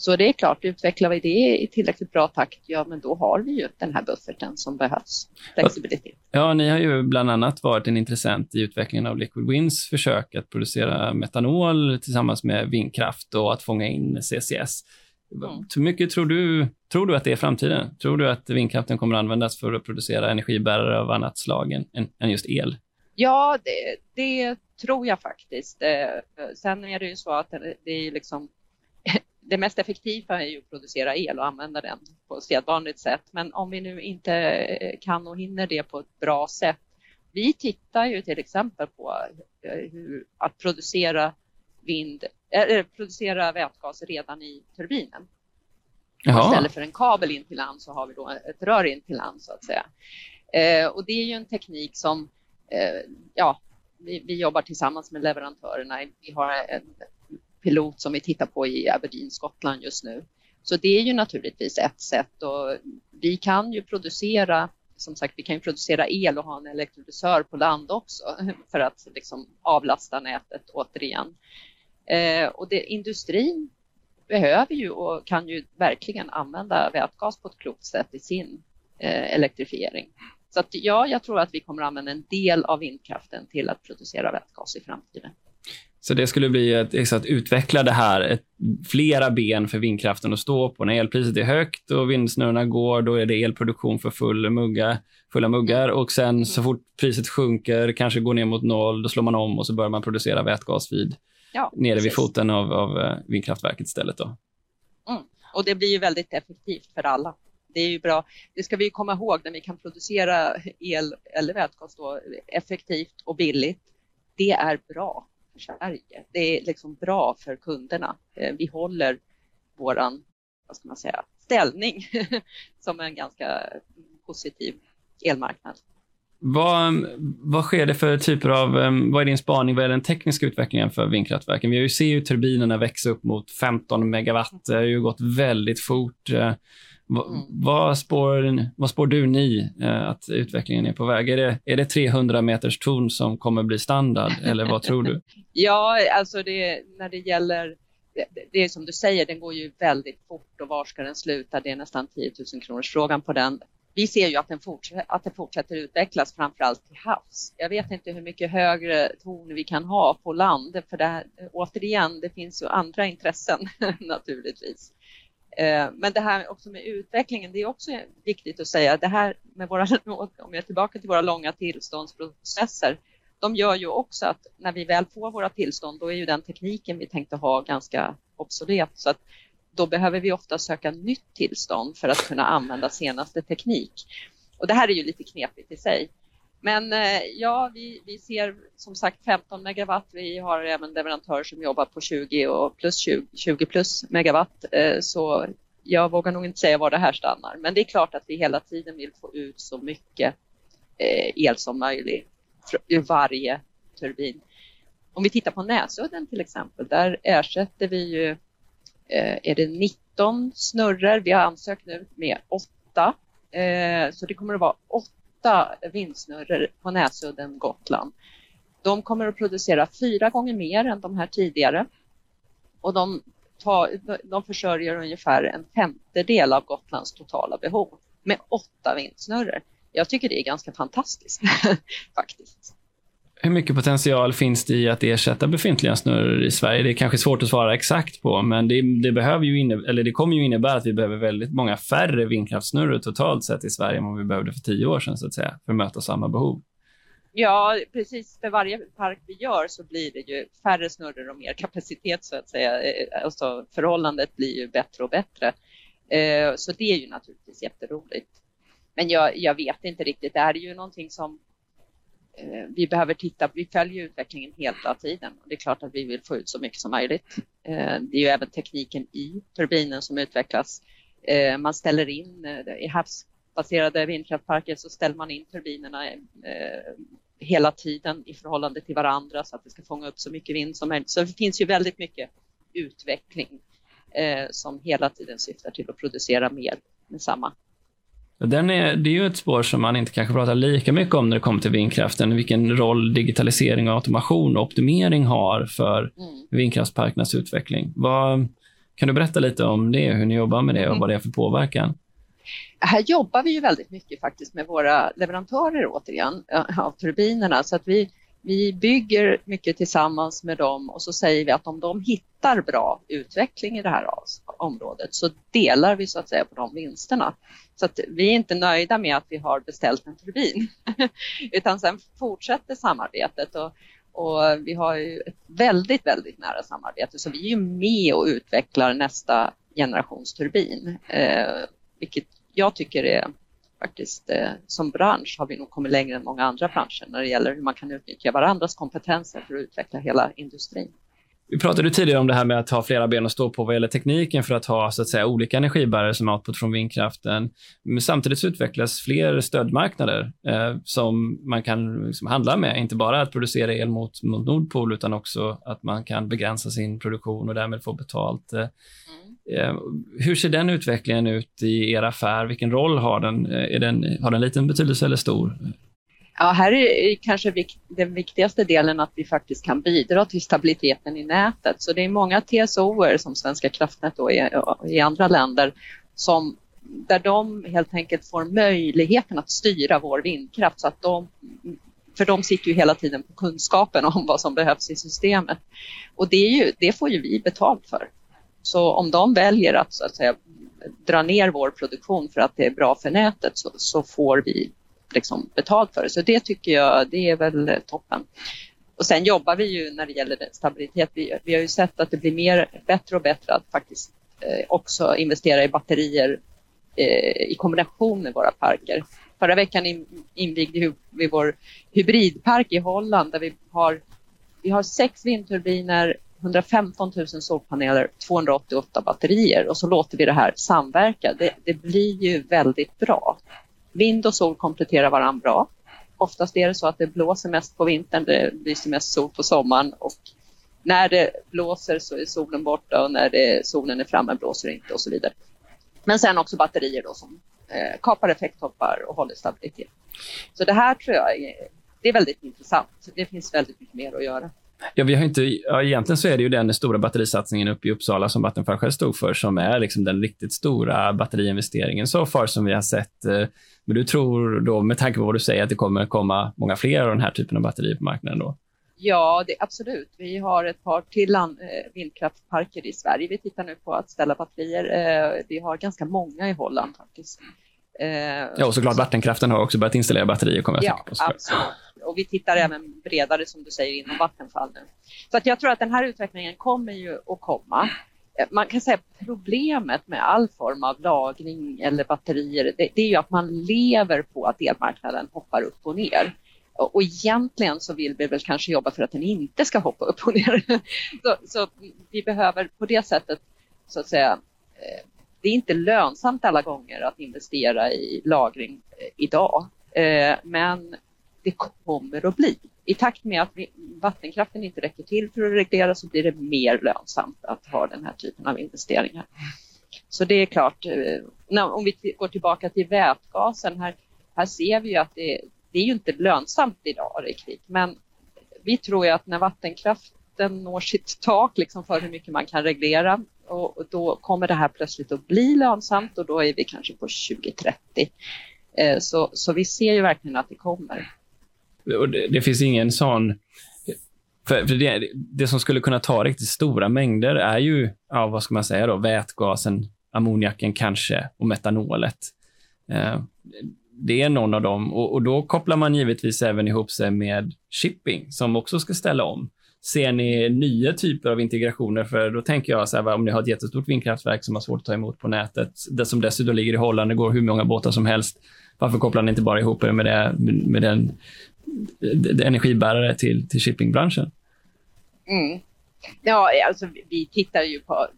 Så det är klart, utvecklar vi det i tillräckligt bra takt, ja men då har vi ju den här bufferten som behövs, flexibilitet. Ja, ni har ju bland annat varit en intressent i utvecklingen av Liquid Winds försök att producera metanol tillsammans med vindkraft och att fånga in CCS. Mm. Hur mycket tror du, tror du att det är framtiden? Tror du att vindkraften kommer att användas för att producera energibärare av annat slag än, än just el? Ja, det, det tror jag faktiskt. Eh, sen är det ju så att det är liksom det mest effektiva är ju att producera el och använda den på sedvanligt sätt. Men om vi nu inte kan och hinner det på ett bra sätt. Vi tittar ju till exempel på eh, hur att producera vind, äh, producera vätgas redan i turbinen. Jaha. Istället för en kabel in till land så har vi då ett rör in till land så att säga. Eh, och det är ju en teknik som, eh, ja, vi, vi, jobbar tillsammans med leverantörerna. Vi har en pilot som vi tittar på i Aberdeen, Skottland just nu. Så det är ju naturligtvis ett sätt och vi kan ju producera som sagt, vi kan ju producera el och ha en elektrolysör på land också för att liksom avlasta nätet återigen. Eh, och det, industrin behöver ju och kan ju verkligen använda vätgas på ett klokt sätt i sin eh, elektrifiering. Så att, ja, jag tror att vi kommer att använda en del av vindkraften till att producera vätgas i framtiden. Så det skulle bli att, att utveckla det här, ett, flera ben för vindkraften att stå på. När elpriset är högt och vindsnurrorna går, då är det elproduktion för full mugga, fulla muggar. Och sen så fort priset sjunker, kanske går ner mot noll, då slår man om och så börjar man producera vätgas vid, ja, nere precis. vid foten av, av eh, vindkraftverket istället. Då. Mm. Och det blir ju väldigt effektivt för alla. Det är ju bra. Det ska vi komma ihåg när vi kan producera el eller vätgas då, effektivt och billigt. Det är bra för Sverige. Det är liksom bra för kunderna. Eh, vi håller våran, vad ska man säga, ställning som en ganska positiv elmarknad. Vad, vad sker det för typer av, vad är din spaning, vad är den tekniska utvecklingen för vindkraftverken? Vi har ju sett ju turbinerna växa upp mot 15 megawatt. Det har ju gått väldigt fort. Eh, mm. Vad, spår, vad spår du ni eh, att utvecklingen är på väg? Är det, är det 300 meters torn som kommer bli standard eller vad tror du? ja, alltså det, när det gäller det, det är som du säger, den går ju väldigt fort och var ska den sluta? Det är nästan 10 000 kronors frågan på den vi ser ju att den, fortsätter, att den fortsätter utvecklas framförallt till havs. Jag vet inte hur mycket högre ton vi kan ha på land för det här, återigen, det finns ju andra intressen naturligtvis. Eh, men det här också med utvecklingen, det är också viktigt att säga. Det här med våra, om jag är tillbaka till våra långa tillståndsprocesser, de gör ju också att när vi väl får våra tillstånd, då är ju den tekniken vi tänkte ha ganska obsolet. Så att då behöver vi ofta söka nytt tillstånd för att kunna använda senaste teknik. Och det här är ju lite knepigt i sig. Men eh, ja, vi, vi ser som sagt 15 megawatt. Vi har även leverantörer som jobbar på 20 och plus 20, 20 plus megawatt. Eh, så jag vågar nog inte säga var det här stannar. Men det är klart att vi hela tiden vill få ut så mycket eh, el som möjligt ur varje turbin. Om vi tittar på Näsudden till exempel, där ersätter vi ju Eh, är det 19 snurror. Vi har ansökt nu med åtta. Eh, så det kommer att vara åtta vindsnurror på Näsudden, Gotland. De kommer att producera fyra gånger mer än de här tidigare. Och de, tar, de försörjer ungefär en femtedel av Gotlands totala behov med åtta vindsnurror. Jag tycker det är ganska fantastiskt faktiskt. Hur mycket potential finns det i att ersätta befintliga snurror i Sverige? Det är kanske svårt att svara exakt på, men det, det behöver ju inne, eller det kommer ju innebära att vi behöver väldigt många färre vindkraftsnurror totalt sett i Sverige än vad vi behövde för tio år sedan, så att säga, för att möta samma behov. Ja, precis. För varje park vi gör så blir det ju färre snurror och mer kapacitet så att säga. Eh, alltså förhållandet blir ju bättre och bättre. Eh, så det är ju naturligtvis jätteroligt. Men jag, jag vet inte riktigt. Det här är ju någonting som Eh, vi behöver titta, vi följer utvecklingen hela tiden och det är klart att vi vill få ut så mycket som möjligt. Eh, det är ju även tekniken i turbinen som utvecklas. Eh, man ställer in i havsbaserade vindkraftparker så ställer man in turbinerna hela tiden i förhållande till varandra så att det ska fånga upp så mycket vind som möjligt. Så det finns ju väldigt mycket utveckling som hela tiden syftar till att producera mer med samma den är, det är ju ett spår som man inte kanske pratar lika mycket om när det kommer till vindkraften. Vilken roll digitalisering, och automation och optimering har för mm. vindkraftsparkernas utveckling. Vad, kan du berätta lite om det, hur ni jobbar med det och mm. vad det är för påverkan? Här jobbar vi ju väldigt mycket faktiskt med våra leverantörer återigen av turbinerna så att vi vi bygger mycket tillsammans med dem och så säger vi att om de hittar bra utveckling i det här området så delar vi så att säga på de vinsterna. Så att vi är inte nöjda med att vi har beställt en turbin utan sen fortsätter samarbetet och, och vi har ju ett väldigt, väldigt nära samarbete så vi är ju med och utvecklar nästa generations turbin, eh, vilket jag tycker är faktiskt eh, som bransch har vi nog kommit längre än många andra branscher när det gäller hur man kan utnyttja varandras kompetenser för att utveckla hela industrin. Vi pratade tidigare om det här med att ha flera ben att stå på vad gäller tekniken för att ha så att säga, olika energibärare som output från vindkraften. Men samtidigt utvecklas fler stödmarknader eh, som man kan liksom handla med. Inte bara att producera el mot, mot Nordpol utan också att man kan begränsa sin produktion och därmed få betalt. Eh, Eh, hur ser den utvecklingen ut i er affär? Vilken roll har den? Eh, är den har den liten betydelse eller stor? Ja, här är kanske den viktigaste delen att vi faktiskt kan bidra till stabiliteten i nätet. Så det är många TSOer som Svenska kraftnät och i andra länder som där de helt enkelt får möjligheten att styra vår vindkraft så att de för de sitter ju hela tiden på kunskapen om vad som behövs i systemet. Och det, ju, det får ju vi betalt för. Så om de väljer att, så att säga, dra ner vår produktion för att det är bra för nätet så, så får vi liksom betalt för det. Så det tycker jag, det är väl eh, toppen. Och sen jobbar vi ju när det gäller stabilitet. Vi, vi har ju sett att det blir mer, bättre och bättre att faktiskt eh, också investera i batterier eh, i kombination med våra parker. Förra veckan invigde vi vår hybridpark i Holland där vi har, vi har sex vindturbiner 115 000 solpaneler, 288 batterier och så låter vi det här samverka. Det, det blir ju väldigt bra. Vind och sol kompletterar varandra bra. Oftast är det så att det blåser mest på vintern, det lyser mest sol på sommaren och när det blåser så är solen borta och när det, solen är framme blåser det inte och så vidare. Men sen också batterier då som eh, kapar effekttoppar och håller stabilitet. Så det här tror jag är, det är väldigt intressant. Det finns väldigt mycket mer att göra. Ja, vi har inte, ja, egentligen så är det ju den stora batterisatsningen uppe i Uppsala som Vattenfall själv stod för som är liksom den riktigt stora batteriinvesteringen så far som vi har sett. Eh, men du tror då, med tanke på vad du säger, att det kommer komma många fler av den här typen av batterier på marknaden då? Ja, det, absolut. Vi har ett par till land, eh, vindkraftsparker i Sverige. Vi tittar nu på att ställa batterier. Eh, vi har ganska många i Holland faktiskt. Eh, ja, och såklart vattenkraften har också börjat installera batterier, kommer jag ja, på. Absolut. Och vi tittar även bredare, som du säger, inom Vattenfall nu. Så att jag tror att den här utvecklingen kommer ju att komma. Man kan säga problemet med all form av lagring eller batterier, det, det är ju att man lever på att elmarknaden hoppar upp och ner. Och egentligen så vill vi väl kanske jobba för att den inte ska hoppa upp och ner. Så, så vi behöver på det sättet så att säga eh, det är inte lönsamt alla gånger att investera i lagring eh, idag. Eh, men det kommer att bli. I takt med att vattenkraften inte räcker till för att reglera så blir det mer lönsamt att ha den här typen av investeringar. Så det är klart, eh, om vi går tillbaka till vätgasen, här, här ser vi ju att det, det är ju inte lönsamt idag riktigt, men vi tror ju att när vattenkraften når sitt tak liksom för hur mycket man kan reglera och då kommer det här plötsligt att bli lönsamt och då är vi kanske på 2030. Eh, så, så vi ser ju verkligen att det kommer. Det, det finns ingen sån... För, för det, det, som skulle kunna ta riktigt stora mängder är ju, ja, vad ska man säga då, vätgasen, ammoniaken kanske och metanolet. Eh, det är någon av dem. Och, och, då kopplar man givetvis även ihop sig med shipping som också ska ställa om. Ser ni nya typer av integrationer? För då tänker jag så här, om ni har ett jättestort vindkraftverk som har svårt att ta emot på nätet, det som dessutom ligger i Holland, det går hur många båtar som helst. Varför kopplar ni inte bara ihop er med, det, med den Eh, energibärare till, till shippingbranschen? Mm. Ja, eh, alltså vi tittar ju på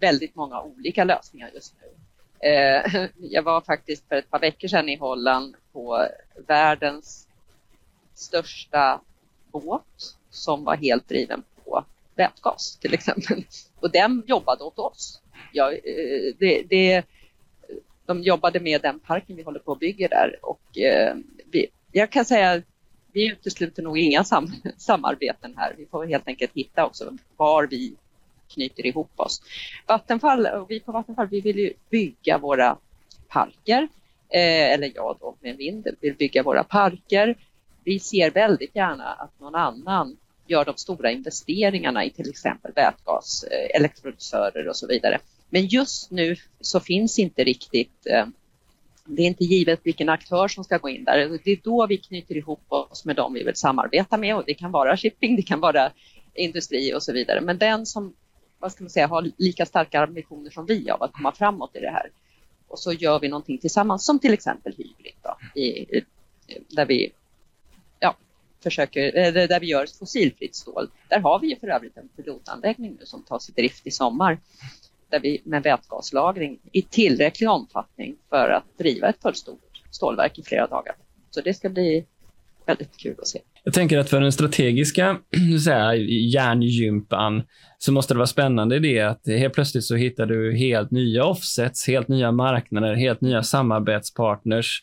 väldigt många olika lösningar just nu. Eh, jag var faktiskt för ett par veckor sedan i Holland på världens största båt som var helt driven på vätgas till exempel. Och den jobbade åt oss. Ja, eh, det, det, de jobbade med den parken vi håller på att bygga där och eh, vi, jag kan säga vi utesluter nog inga sam, samarbeten här. Vi får helt enkelt hitta också var vi knyter ihop oss. Vattenfall, och vi på Vattenfall vi vill ju bygga våra parker, eh, eller jag då med vind vill bygga våra parker. Vi ser väldigt gärna att någon annan gör de stora investeringarna i till exempel vätgas, eh, elektrolysörer och så vidare. Men just nu så finns inte riktigt eh, det är inte givet vilken aktör som ska gå in där. Det är då vi knyter ihop oss med dem vi vill samarbeta med och det kan vara shipping, det kan vara industri och så vidare. Men den som vad ska man säga, har lika starka ambitioner som vi av att komma framåt i det här. Och så gör vi någonting tillsammans som till exempel Hybrid då, i, där vi ja, försöker, eh, där vi gör fossilfritt stål. Där har vi ju för övrigt en pilotanläggning nu som tas i drift i sommar där vi med vätgaslagring i tillräcklig omfattning för att driva ett fullstort stålverk i flera dagar. Så det ska bli väldigt kul att se. Jag tänker att för den strategiska säga, hjärngympan så måste det vara spännande i det att helt plötsligt så hittar du helt nya offsets, helt nya marknader, helt nya samarbetspartners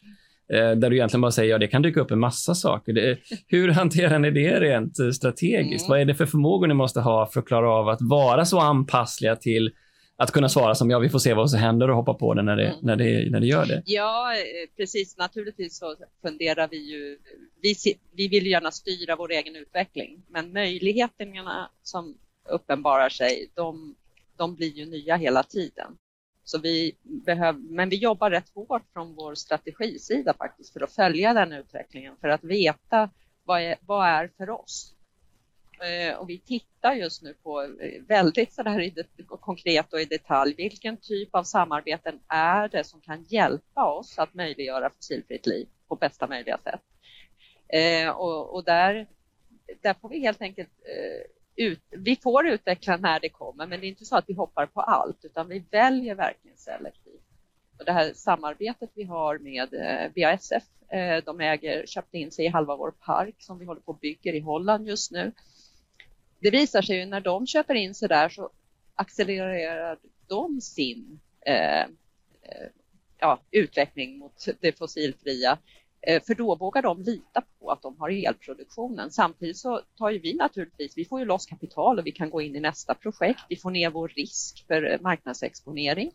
eh, där du egentligen bara säger ja, det kan dyka upp en massa saker. Det, hur hanterar ni det rent eh, strategiskt? Mm. Vad är det för förmågor ni måste ha för att klara av att vara så anpassliga till att kunna svara som ja, vi får se vad som händer och hoppa på det när det, mm. när det, när det gör det. Ja, eh, precis. Naturligtvis så funderar vi ju. Vi, vi vill gärna styra vår egen utveckling, men möjligheterna som uppenbarar sig, de, de blir ju nya hela tiden. Så vi behöver, men vi jobbar rätt hårt från vår strategisida faktiskt för att följa den utvecklingen, för att veta vad är, vad är för oss Eh, och vi tittar just nu på eh, väldigt så där konkret och i detalj vilken typ av samarbeten är det som kan hjälpa oss att möjliggöra fossilfritt liv på bästa möjliga sätt. Eh, och, och där, där får vi helt enkelt ut, vi får utveckla när det kommer, men det är inte så att vi hoppar på allt, utan vi väljer verkligen selektivt. Och det här samarbetet vi har med BASF, de äger, köpte in sig i halva vår park som vi håller på och bygger i Holland just nu. Det visar sig ju när de köper in sig där så accelererar de sin eh, eh, ja, utveckling mot det fossilfria Eh, för då vågar de lita på att de har elproduktionen. Samtidigt så tar ju vi naturligtvis, vi får ju loss kapital och vi kan gå in i nästa projekt. Vi får ner vår risk för marknadsexponering.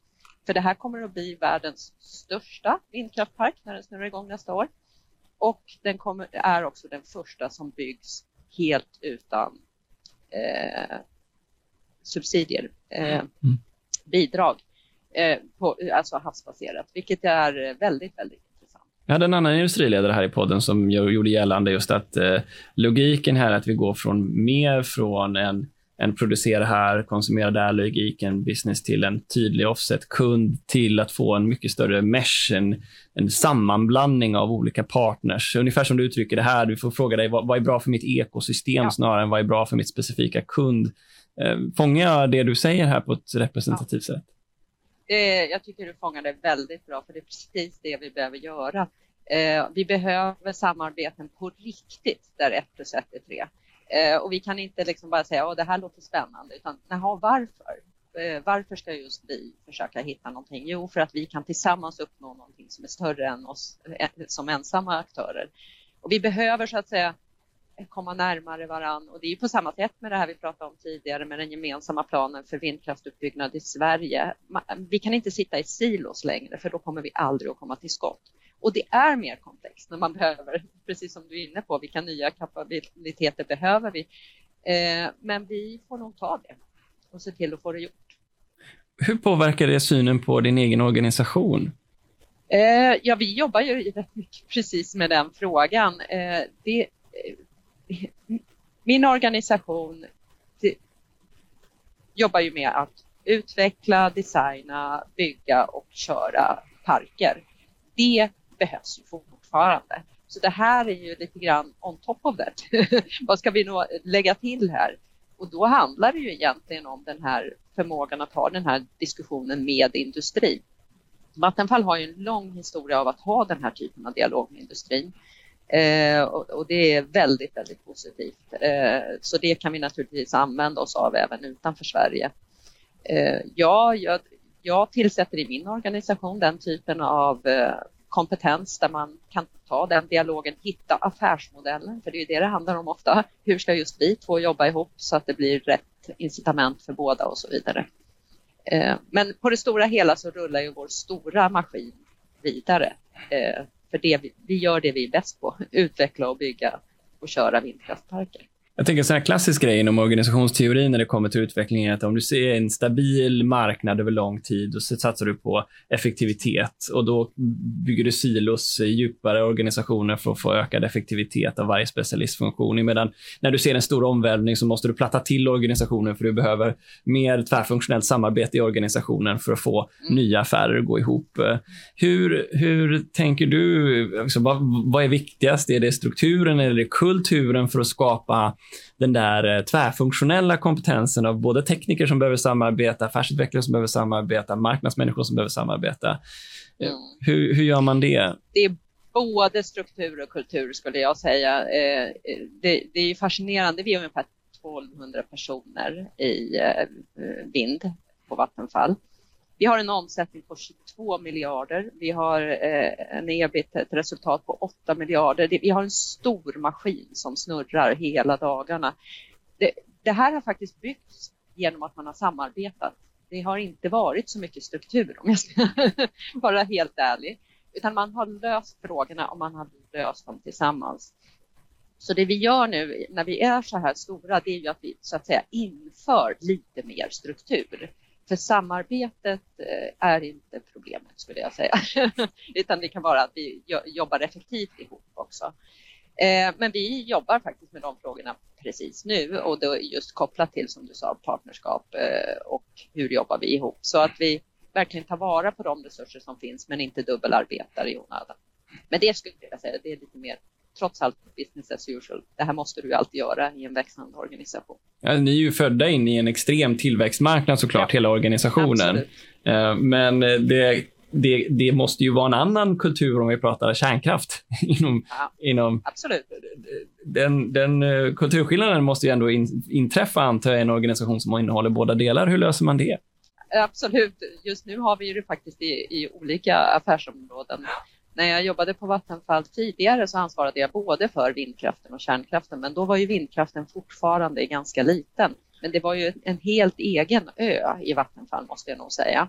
För det här kommer att bli världens största vindkraftpark när den snurrar igång nästa år. Och den kommer, är också den första som byggs helt utan eh, subsidier, eh, mm. bidrag, eh, på, alltså havsbaserat, vilket är väldigt, väldigt jag hade en annan industriledare här i podden som gjorde gällande just att eh, logiken här är att vi går från mer från en, en producera här, konsumera där logiken, business till en tydlig offset-kund till att få en mycket större mesh, en, en sammanblandning av olika partners. Ungefär som du uttrycker det här, du får fråga dig vad, vad är bra för mitt ekosystem ja. snarare än vad är bra för mitt specifika kund. Eh, fångar jag det du säger här på ett representativt ja. sätt? Det, jag tycker du fångar det väldigt bra, för det är precis det vi behöver göra. Eh, vi behöver samarbeten på riktigt där ett plus ett är tre. Eh, och vi kan inte liksom bara säga att det här låter spännande, utan naha, varför? Eh, varför ska just vi försöka hitta någonting? Jo, för att vi kan tillsammans uppnå någonting som är större än oss eh, som ensamma aktörer. Och vi behöver så att säga komma närmare varann och det är på samma sätt med det här vi pratade om tidigare med den gemensamma planen för vindkraftutbyggnad i Sverige. Vi kan inte sitta i silos längre för då kommer vi aldrig att komma till skott. Och det är mer komplext när man behöver, precis som du är inne på, vilka nya kapabiliteter behöver vi? Eh, men vi får nog ta det och se till att få det gjort. Hur påverkar det synen på din egen organisation? Eh, ja, vi jobbar ju rätt mycket precis med den frågan. Eh, det, min organisation jobbar ju med att utveckla, designa, bygga och köra parker. Det behövs ju fortfarande. Så det här är ju lite grann on top of that. Vad ska vi nog lägga till här? Och då handlar det ju egentligen om den här förmågan att ha den här diskussionen med industrin. Vattenfall har ju en lång historia av att ha den här typen av dialog med industrin. Eh, och, och, det är väldigt, väldigt positivt. Eh, så det kan vi naturligtvis använda oss av även utanför Sverige. Eh, ja, jag, jag tillsätter i min organisation den typen av eh, kompetens där man kan ta den dialogen, hitta affärsmodellen, för det är det det handlar om ofta. Hur ska just vi två jobba ihop så att det blir rätt incitament för båda och så vidare. Eh, men på det stora hela så rullar ju vår stora maskin vidare. Eh, för det vi, vi gör det vi är bäst på, utveckla och bygga och köra vindkraftparker. Jag tänker en sån här klassisk grej inom organisationsteori när det kommer till utveckling är att om du ser en stabil marknad över lång tid och så satsar du på effektivitet och då bygger du silos i djupare organisationer för att få ökad effektivitet av varje specialistfunktion. Medan när du ser en stor omvälvning så måste du platta till organisationen för du behöver mer tvärfunktionellt samarbete i organisationen för att få mm. nya affärer att gå ihop. Hur, hur tänker du? Alltså, vad, vad är viktigast? Är det strukturen eller är det kulturen för att skapa den där eh, tvärfunktionella kompetensen av både tekniker som behöver samarbeta, affärsutvecklare som behöver samarbeta, marknadsmänniskor som behöver samarbeta. Eh, mm. Hur, hur gör man det? Det är både struktur och kultur skulle jag säga. Eh, det, det är fascinerande. Vi är ungefär 1200 personer i vind på Vattenfall. Vi har en omsättning på 22 miljarder. Vi har eh, en ebit, ett resultat på 8 miljarder. Vi har en stor maskin som snurrar hela dagarna. Det, det här har faktiskt byggts genom att man har samarbetat. Det har inte varit så mycket struktur om jag ska vara helt ärlig, utan man har löst frågorna och man har löst dem tillsammans. Så det vi gör nu när vi är så här stora, det är ju att vi så att säga inför lite mer struktur. För samarbetet eh, är inte problemet skulle jag säga, utan det kan vara att vi jobbar effektivt ihop också. Eh, men vi jobbar faktiskt med de frågorna precis nu och då just kopplat till som du sa partnerskap eh, och hur jobbar vi ihop så att vi verkligen tar vara på de resurser som finns men inte dubbelarbetar i onödan. Men det skulle jag säga, det är lite mer trots allt business as usual. Det här måste du alltid göra i en växande organisation. Ja, ni är ju födda in i en extrem tillväxtmarknad såklart, ja. hela organisationen. Absolut. Men det det, det, måste ju vara en annan kultur om vi pratar kärnkraft. inom, ja, inom, absolut. Den, den uh, kulturskillnaden måste ju ändå in, inträffa, antar jag, i en organisation som innehåller båda delar. Hur löser man det? Absolut. Just nu har vi det faktiskt i, i olika affärsområden. När jag jobbade på Vattenfall tidigare så ansvarade jag både för vindkraften och kärnkraften, men då var ju vindkraften fortfarande ganska liten. Men det var ju en helt egen ö i Vattenfall måste jag nog säga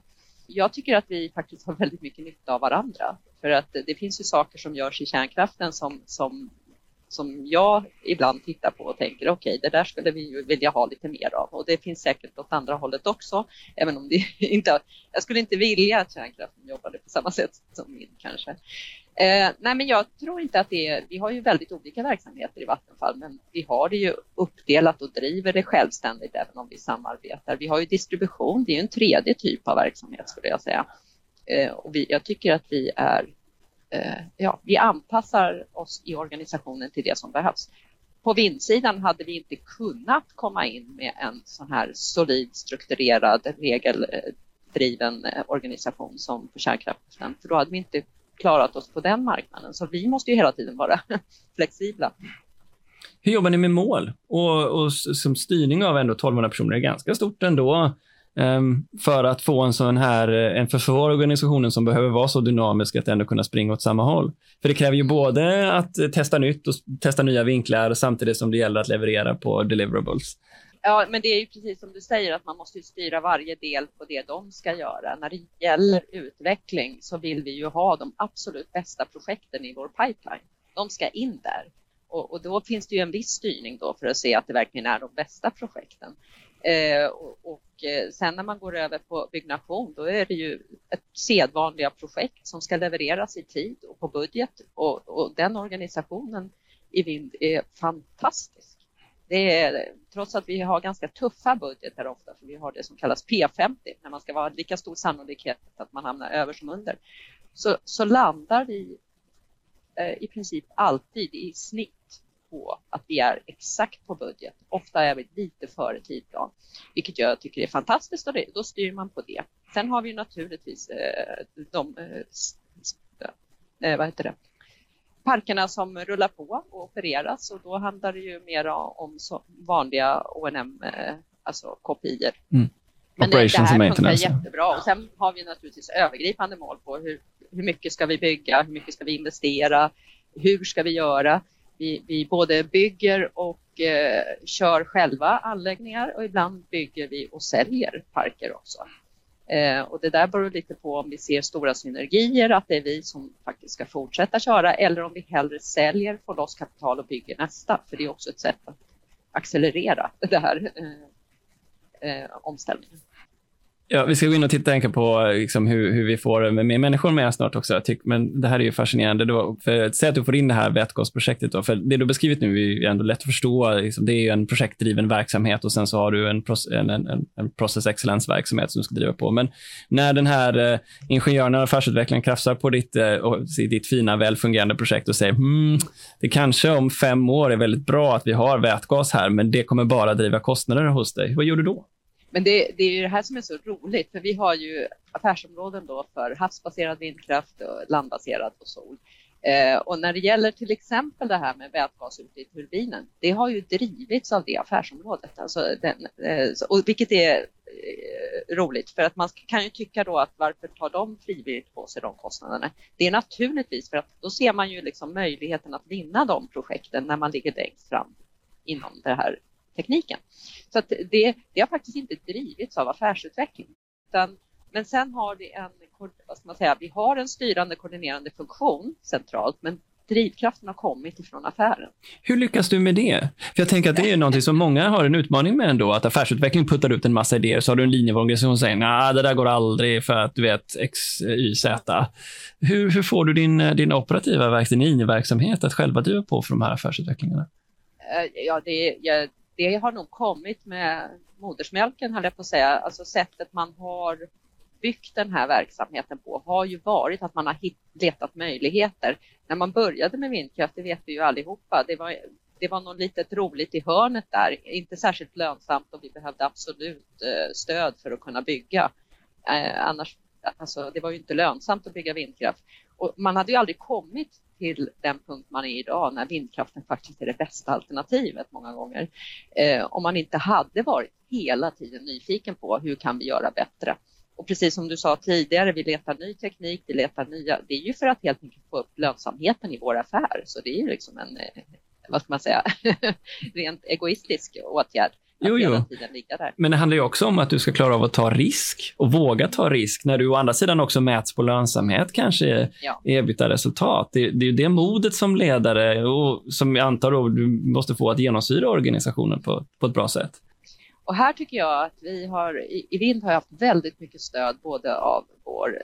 jag tycker att vi faktiskt har väldigt mycket nytta av varandra. För att det finns ju saker som görs i kärnkraften som, som, som jag ibland tittar på och tänker okej, okay, det där skulle vi ju vilja ha lite mer av. Och det finns säkert åt andra hållet också, även om det inte... Jag skulle inte vilja att kärnkraften jobbade på samma sätt som min kanske. Eh, nej, men jag tror inte att det är... Vi har ju väldigt olika verksamheter i Vattenfall, men vi har det ju uppdelat och driver det självständigt även om vi samarbetar. Vi har ju distribution, det är ju en tredje typ av verksamhet skulle jag säga. Eh, och vi, jag tycker att vi är... Eh, ja, vi anpassar oss i organisationen till det som behövs. På vindsidan hade vi inte kunnat komma in med en sån här solid, strukturerad, regeldriven eh, organisation som för kärnkraften, för då hade vi inte klarat oss på den marknaden. Så vi måste ju hela tiden vara flexibla. Hur jobbar ni med mål? Och, och som styrning av ändå 1200 personer är ganska stort ändå. Ehm, för att få en sån här, eh, en för organisationen som behöver vara så dynamisk att ändå kunna springa åt samma håll. För det kräver ju både att eh, testa nytt och testa nya vinklar samtidigt som det gäller att leverera på deliverables. Ja, men det är ju precis som du säger att man måste styra varje del på det de ska göra. När det gäller utveckling så vill vi ju ha de absolut bästa projekten i vår pipeline. De ska in där och, och då finns det ju en viss styrning då för att se att det verkligen är de bästa projekten. Eh, och, och eh, sen när man går över på byggnation, då är det ju ett sedvanliga projekt som ska levereras i tid och på budget och, och den organisationen i Vind är fantastisk. Det är, trots att vi har ganska tuffa budgetar ofta, för vi har det som kallas P50, när man ska vara lika stor sannolikhet att man hamnar över som under, så, så landar vi eh, i princip alltid i snitt på att vi är exakt på budget. Ofta är vi lite före tidplan, vilket jag tycker är fantastiskt och då styr man på det. Sen har vi naturligtvis eh, de, eh, eh vad heter det? parkerna som rullar på och opereras och då handlar det ju mer om vanliga ONM, eh, alltså kopior. Mm. Men Operations det här funkar jättebra och sen har vi naturligtvis övergripande mål på hur, hur mycket ska vi bygga, hur mycket ska vi investera, hur ska vi göra? Vi, vi både bygger och eh, kör själva anläggningar och ibland bygger vi och säljer parker också. Eh, och det där beror lite på om vi ser stora synergier, att det är vi som faktiskt ska fortsätta köra eller om vi hellre säljer, får loss kapital och bygger nästa. För det är också ett sätt att accelerera det här eh, eh, omställningen. Ja, vi ska gå in och titta på liksom, hur, hur vi får med mer människor med snart också. Men det här är ju fascinerande. Då, för att säga att du får in det här vätgasprojektet. Då, för det du beskrivit nu är ändå lätt att förstå. Liksom, det är en projektdriven verksamhet och sen så har du en, en, en, en process excellence-verksamhet som du ska driva på. Men när den här eh, ingenjören och affärsutvecklaren krafsar på ditt, eh, ditt fina, välfungerande projekt och säger hmm, det kanske om fem år är väldigt bra att vi har vätgas här, men det kommer bara driva kostnader hos dig. Vad gör du då? Men det, det, är ju det här som är så roligt, för vi har ju affärsområden då för havsbaserad vindkraft och landbaserad och sol. Eh, och när det gäller till exempel det här med vätgas ute i turbinen, det har ju drivits av det affärsområdet, alltså den, eh, och vilket är eh, roligt för att man kan ju tycka då att varför tar de frivilligt på sig de kostnaderna? Det är naturligtvis för att då ser man ju liksom möjligheten att vinna de projekten när man ligger längst fram inom det här tekniken. Så att det, det har faktiskt inte drivits av affärsutveckling. Utan, men sen har vi en, vad ska man säga, vi har en styrande koordinerande funktion centralt, men drivkraften har kommit ifrån affären. Hur lyckas du med det? För jag tänker att det är något som många har en utmaning med ändå, att affärsutveckling puttar ut en massa idéer, så har du en linjeorganisation som säger nej, det där går aldrig för att du vet X, Y, Z. Hur, hur får du din, din operativa verksamhet, din verksamhet att själva driva på för de här affärsutvecklingarna? Eh, ja, det, jag det har nog kommit med modersmjölken, höll jag på att säga. Alltså sättet man har byggt den här verksamheten på har ju varit att man har letat möjligheter. När man började med vindkraft, det vet vi ju allihopa, det var, det var något litet roligt i hörnet där, inte särskilt lönsamt och vi behövde absolut eh, stöd för att kunna bygga. Eh, annars, alltså, det var ju inte lönsamt att bygga vindkraft. Och man hade ju aldrig kommit till den punkt man är idag när vindkraften faktiskt är det bästa alternativet många gånger. Eh, om man inte hade varit hela tiden nyfiken på hur kan vi göra bättre? Och precis som du sa tidigare, vi letar ny teknik, vi letar nya. Det är ju för att helt enkelt få upp lönsamheten i vår affär. Så det är ju liksom en, eh, vad ska man säga, rent egoistisk åtgärd. Jo, jo. Men det handlar ju också om att du ska klara av att ta risk och våga ta risk när du å andra sidan också mäts på lönsamhet kanske ja. ebita-resultat. Det, det, är ju det modet som ledare och som jag antar då du måste få att genomsyra organisationen på, på ett bra sätt. Och här tycker jag att vi har i, i Vind har haft väldigt mycket stöd både av vår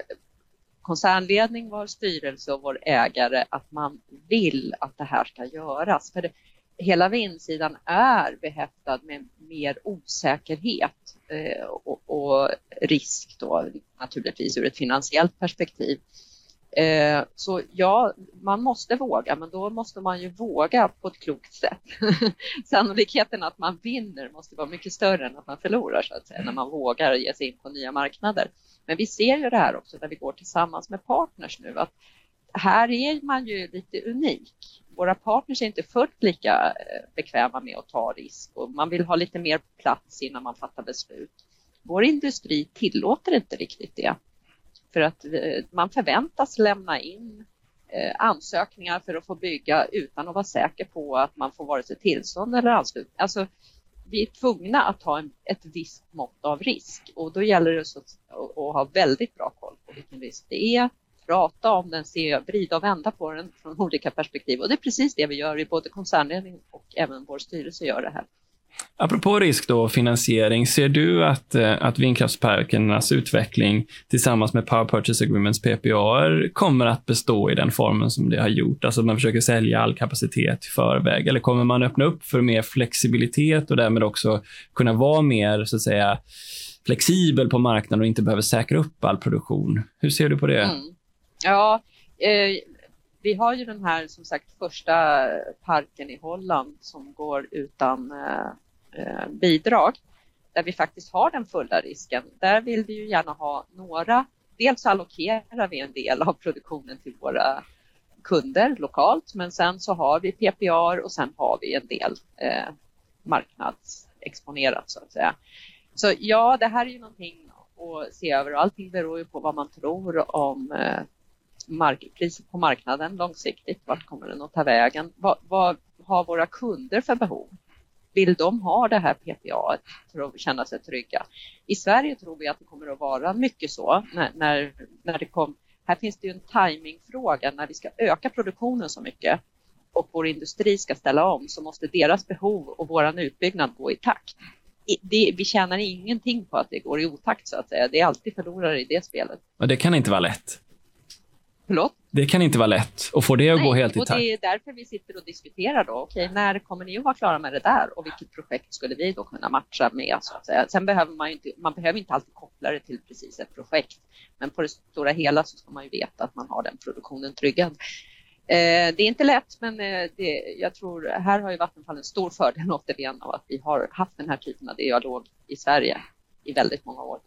koncernledning, vår styrelse och vår ägare att man vill att det här ska göras. För det, hela vindsidan är behäftad med mer osäkerhet eh, och, och, risk då naturligtvis ur ett finansiellt perspektiv. Eh, så ja, man måste våga, men då måste man ju våga på ett klokt sätt. Sannolikheten att man vinner måste vara mycket större än att man förlorar så att säga, när man vågar ge sig in på nya marknader. Men vi ser ju det här också när vi går tillsammans med partners nu, att här är man ju lite unik. Våra partners är inte fullt lika eh, bekväma med att ta risk och man vill ha lite mer plats innan man fattar beslut. Vår industri tillåter inte riktigt det. För att eh, man förväntas lämna in eh, ansökningar för att få bygga utan att vara säker på att man får vare sig tillstånd eller anslutning. Alltså, vi är tvungna att ha en, ett visst mått av risk och då gäller det att, att ha väldigt bra koll på vilken risk det är, prata om den, se, vrida och vända på den från olika perspektiv och det är precis det vi gör i både koncernledning och även vår styrelse gör det här. Apropå risk då och finansiering, ser du att, eh, att vindkraftsparkernas utveckling tillsammans med Power Purchase Agreements, PPA, kommer att bestå i den formen som det har gjort? Alltså man försöker sälja all kapacitet i förväg. Eller kommer man öppna upp för mer flexibilitet och därmed också kunna vara mer, så att säga, flexibel på marknaden och inte behöver säkra upp all produktion? Hur ser du på det? Mm. Ja, eh, vi har ju den här som sagt första parken i Holland som går utan eh, eh bidrag där vi faktiskt har den fulla risken. Där vill vi ju gärna ha några, dels allokerar vi en del av produktionen till våra kunder lokalt, men sen så har vi PPA och sen har vi en del eh, marknadsexponerat så att säga. Så ja, det här är ju någonting att se över och allting beror ju på vad man tror om eh, mark priset på marknaden långsiktigt. Vart kommer den att ta vägen? Vad, vad har våra kunder för behov? Vill de ha det här PPA för att känna sig trygga? I Sverige tror vi att det kommer att vara mycket så när, när, när det kom. Här finns det ju en timingfråga när vi ska öka produktionen så mycket och vår industri ska ställa om så måste deras behov och våran utbyggnad gå i takt. Det, vi tjänar ingenting på att det går i otakt så att säga. Det är alltid förlorare i det spelet. Och det kan inte vara lätt. Förlåt? Det kan inte vara lätt att få det att Nej, gå helt i takt. det är därför vi sitter och diskuterar då. Okej, när kommer ni att vara klara med det där och vilket projekt skulle vi då kunna matcha med? Så att säga. Sen behöver man inte, man behöver inte alltid koppla det till precis ett projekt. Men på det stora hela så ska man ju veta att man har den produktionen tryggad. Eh, det är inte lätt, men eh, det, jag tror här har ju Vattenfall en stor fördel återigen av att vi har haft den här typen av dialog i Sverige i väldigt många år.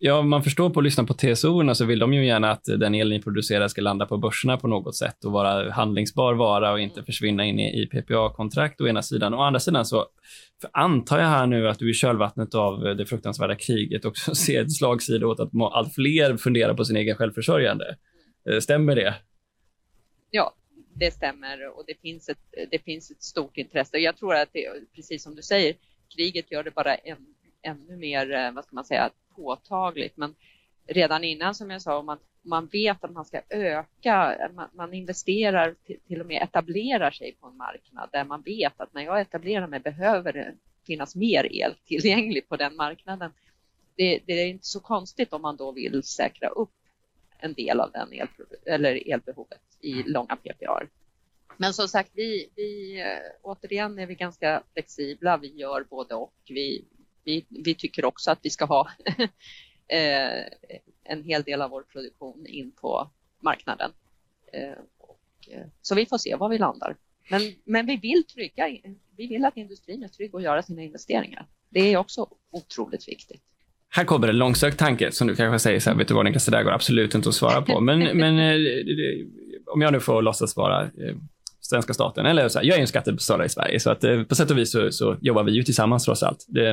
Ja, man förstår på att lyssna på TSO så vill de ju gärna att den el ni producerar ska landa på börserna på något sätt och vara handlingsbar vara och inte försvinna in i, i PPA-kontrakt å ena sidan. Å andra sidan så antar jag här nu att du i kölvattnet av det fruktansvärda kriget också ser ett slagsida åt att allt fler funderar på sin egen självförsörjande. Eh, stämmer det? Ja, det stämmer och det finns ett, det finns ett stort intresse. Jag tror att det, precis som du säger, kriget gör det bara en, ännu mer, eh, vad ska man säga, påtagligt. Men redan innan som jag sa, om man, man vet att man ska öka, man, man investerar till, till, och med etablerar sig på en marknad där man vet att när jag etablerar mig behöver det finnas mer el tillgänglig på den marknaden. Det, det är inte så konstigt om man då vill säkra upp en del av den el, eller elbehovet i långa PPA. Men som sagt, vi, vi, eh, återigen är vi ganska flexibla. Vi gör både och. Vi, vi, vi tycker också att vi ska ha eh, en hel del av vår produktion in på marknaden. Och, så vi får se var vi landar. Men, men vi vill trygga, vi vill att industrin är trygg och göra sina investeringar. Det är också otroligt viktigt. Här kommer en långsökt tanke som du kanske säger så här, vet du vad Niklas, det där går absolut inte att svara på. Men, men eh, om jag nu får låtsas vara eh, svenska staten, eller så här, jag är en skattebetalare i Sverige, så att eh, på sätt och vis så, så jobbar vi ju tillsammans trots allt. Det,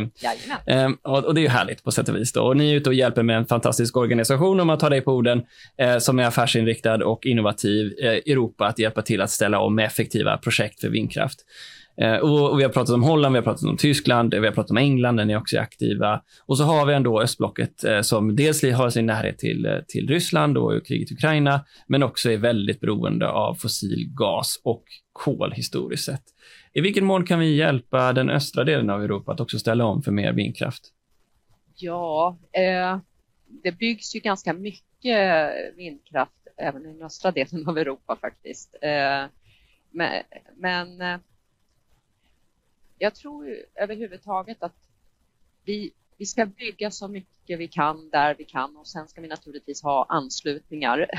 eh, och, och, det är ju härligt på sätt och vis. Då. Och ni är ute och hjälper med en fantastisk organisation, om man tar dig på orden, eh, som är affärsinriktad och innovativ, eh, Europa, att hjälpa till att ställa om med effektiva projekt för vindkraft. Eh, och, och, vi har pratat om Holland, vi har pratat om Tyskland, eh, vi har pratat om England, där ni också är aktiva. Och så har vi ändå östblocket eh, som dels har sin närhet till, till Ryssland och kriget i Ukraina, men också är väldigt beroende av fossil gas och kol historiskt sett. I vilken mån kan vi hjälpa den östra delen av Europa att också ställa om för mer vindkraft? Ja, eh, det byggs ju ganska mycket vindkraft även i den östra delen av Europa faktiskt. Eh, men, men eh, jag tror överhuvudtaget att vi, vi ska bygga så mycket vi kan där vi kan och sen ska vi naturligtvis ha anslutningar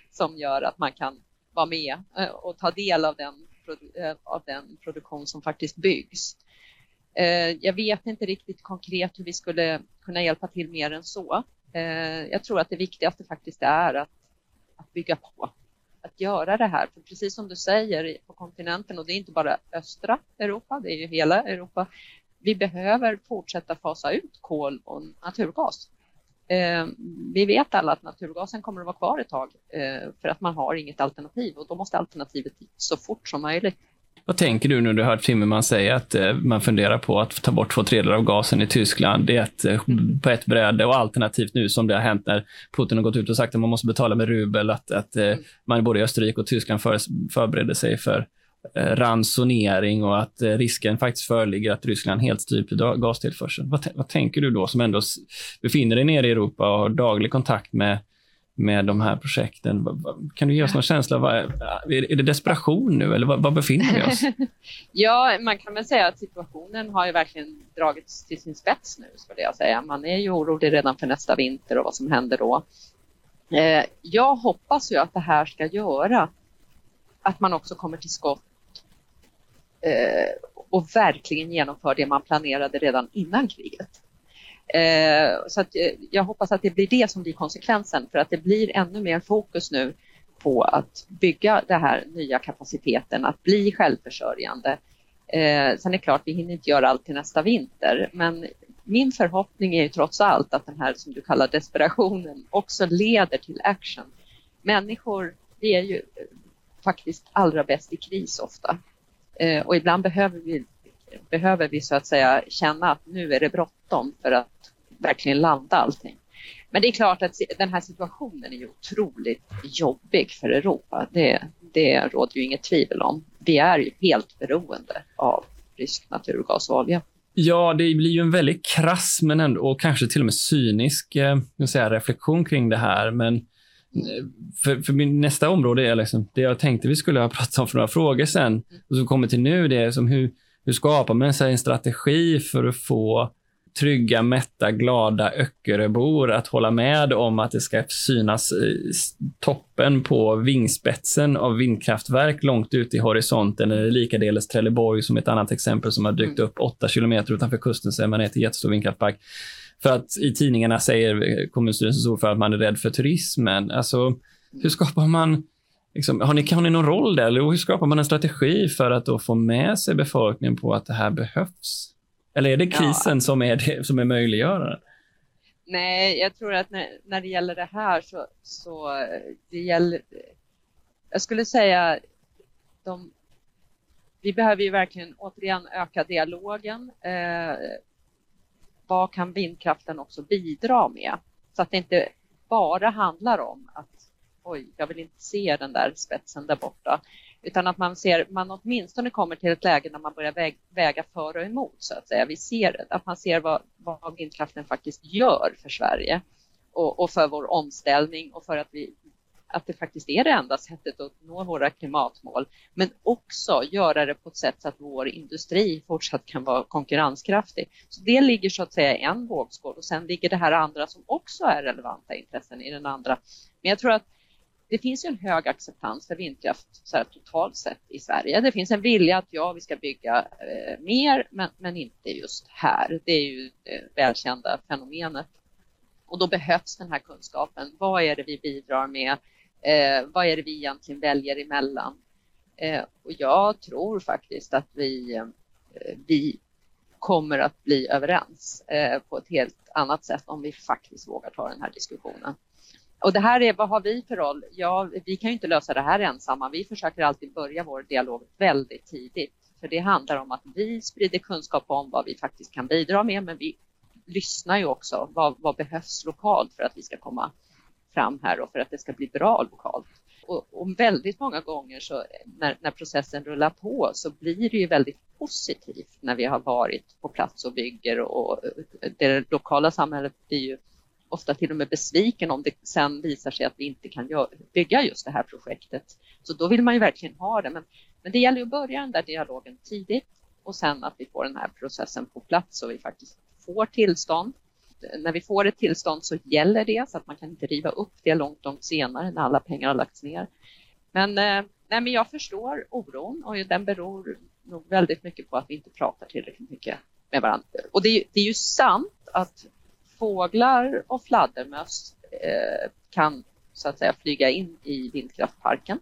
som gör att man kan vara med eh, och ta del av den, eh, av den produktion som faktiskt byggs. Eh, jag vet inte riktigt konkret hur vi skulle kunna hjälpa till mer än så. Jag tror att det viktigaste faktiskt är att, att bygga på att göra det här. För precis som du säger på kontinenten, och det är inte bara östra Europa, det är ju hela Europa. Vi behöver fortsätta fasa ut kol och naturgas. Eh, vi vet alla att naturgasen kommer att vara kvar ett tag eh, för att man har inget alternativ och då måste alternativet så fort som möjligt. Vad tänker du när du hör Timmerman säga att eh, man funderar på att ta bort två tredjedelar av gasen i Tyskland det är ett, eh, mm. på ett bräde och alternativt nu som det har hänt när Putin har gått ut och sagt att man måste betala med rubel, att, att eh, man både i Österrike och Tyskland för, förbereder sig för ransonering och att risken faktiskt föreligger att Ryssland helt stryper gastillförseln. Vad, vad tänker du då som ändå befinner dig nere i Europa och har daglig kontakt med med de här projekten. Kan du ge oss någon känsla? Är det desperation nu eller var befinner vi oss? ja, man kan väl säga att situationen har ju verkligen dragits till sin spets nu skulle jag säga. Man är ju orolig redan för nästa vinter och vad som händer då. Eh, jag hoppas ju att det här ska göra att man också kommer till skott eh, och verkligen genomför det man planerade redan innan kriget. Eh, så att, eh, jag hoppas att det blir det som blir konsekvensen för att det blir ännu mer fokus nu på att bygga den här nya kapaciteten, att bli självförsörjande. Eh, sen är det klart, vi hinner inte göra allt till nästa vinter, men min förhoppning är ju trots allt att den här som du kallar desperationen också leder till action. Människor, vi är ju eh, faktiskt allra bäst i kris ofta eh, och ibland behöver vi behöver vi så att säga känna att nu är det bråttom för att verkligen landa allting. Men det är klart att den här situationen är otroligt jobbig för Europa. Det, det råder ju inget tvivel om. Vi är ju helt beroende av rysk naturgas och olja. Ja, det blir ju en väldigt krass men ändå, och kanske till och med cynisk eh, säga, reflektion kring det här. Men eh, för, för min nästa område är liksom det jag tänkte vi skulle ha pratat om för några frågor sen och som kommer till nu. Det är som hur, hur skapar man sig en strategi för att få trygga, mätta, glada Öckeröbor att hålla med om att det ska synas toppen på vingspetsen av vindkraftverk långt ute i horisonten, eller likaledes Trelleborg som ett annat exempel som har dykt mm. upp åtta kilometer utanför kusten, säger man är till jättestor vindkraftpark. För att i tidningarna säger kommunstyrelsens ordförande att man är rädd för turismen. Alltså, hur skapar man Liksom, har, ni, har ni någon roll där? Eller hur skapar man en strategi för att då få med sig befolkningen på att det här behövs? Eller är det krisen ja. som är, det, som är möjliggöraren? Nej, jag tror att när, när det gäller det här så, så det gäller, jag skulle säga de, vi behöver ju verkligen återigen öka dialogen. Eh, vad kan vindkraften också bidra med? Så att det inte bara handlar om att oj, jag vill inte se den där spetsen där borta. Utan att man ser, man åtminstone kommer till ett läge när man börjar väg, väga för och emot så att säga. Vi ser att man ser vad, vad vindkraften faktiskt gör för Sverige och, och för vår omställning och för att vi att det faktiskt är det enda sättet att nå våra klimatmål, men också göra det på ett sätt så att vår industri fortsatt kan vara konkurrenskraftig. Så det ligger så att säga i en vågskål och sen ligger det här andra som också är relevanta intressen i den andra. Men jag tror att det finns en hög acceptans för vindkraft så här, totalt sett i Sverige. Det finns en vilja att ja, vi ska bygga eh, mer, men, men inte just här. Det är ju det välkända fenomenet. Och då behövs den här kunskapen. Vad är det vi bidrar med? Eh, vad är det vi egentligen väljer emellan? Eh, och jag tror faktiskt att vi, eh, vi kommer att bli överens eh, på ett helt annat sätt om vi faktiskt vågar ta den här diskussionen. Och det här är, vad har vi för roll? Ja, vi kan ju inte lösa det här ensamma. Vi försöker alltid börja vår dialog väldigt tidigt. För det handlar om att vi sprider kunskap om vad vi faktiskt kan bidra med, men vi lyssnar ju också. Vad, vad behövs lokalt för att vi ska komma fram här och för att det ska bli bra lokalt? Och, och väldigt många gånger så när, när, processen rullar på så blir det ju väldigt positivt när vi har varit på plats och bygger och det lokala samhället blir ju ofta till och med besviken om det sen visar sig att vi inte kan bygga just det här projektet. Så då vill man ju verkligen ha det. Men, men det gäller ju att börja den där dialogen tidigt och sen att vi får den här processen på plats så vi faktiskt får tillstånd. När vi får ett tillstånd så gäller det så att man kan inte riva upp det långt, långt senare när alla pengar har lagts ner. Men, eh, nej, men jag förstår oron och den beror nog väldigt mycket på att vi inte pratar tillräckligt mycket med varandra. Och det, det är ju sant att fåglar och fladdermöss eh, kan så att säga flyga in i vindkraftparken.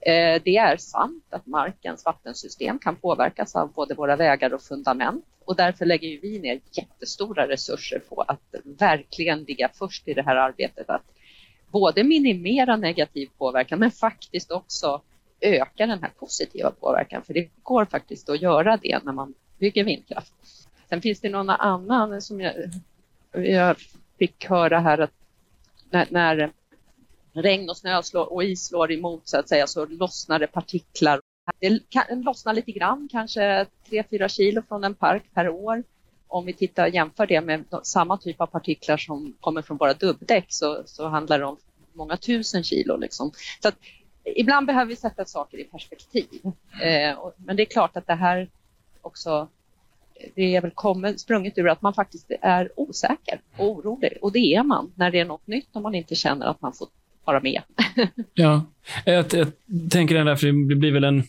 Eh, det är sant att markens vattensystem kan påverkas av både våra vägar och fundament och därför lägger vi ner jättestora resurser på att verkligen ligga först i det här arbetet att både minimera negativ påverkan men faktiskt också öka den här positiva påverkan för det går faktiskt att göra det när man bygger vindkraft. Sen finns det någon annan som jag jag fick höra här att när, när regn och snö slår, och is slår emot så att säga så lossnar det partiklar. Det kan, lossnar lite grann, kanske 3-4 kilo från en park per år. Om vi tittar jämför det med samma typ av partiklar som kommer från våra dubbdäck så, så handlar det om många tusen kilo. Liksom. Så att, ibland behöver vi sätta saker i perspektiv. Eh, och, men det är klart att det här också det är väl kommit, sprunget ur att man faktiskt är osäker och orolig. Och det är man när det är något nytt och man inte känner att man får vara med. ja, jag, jag tänker det där, för det blir väl en,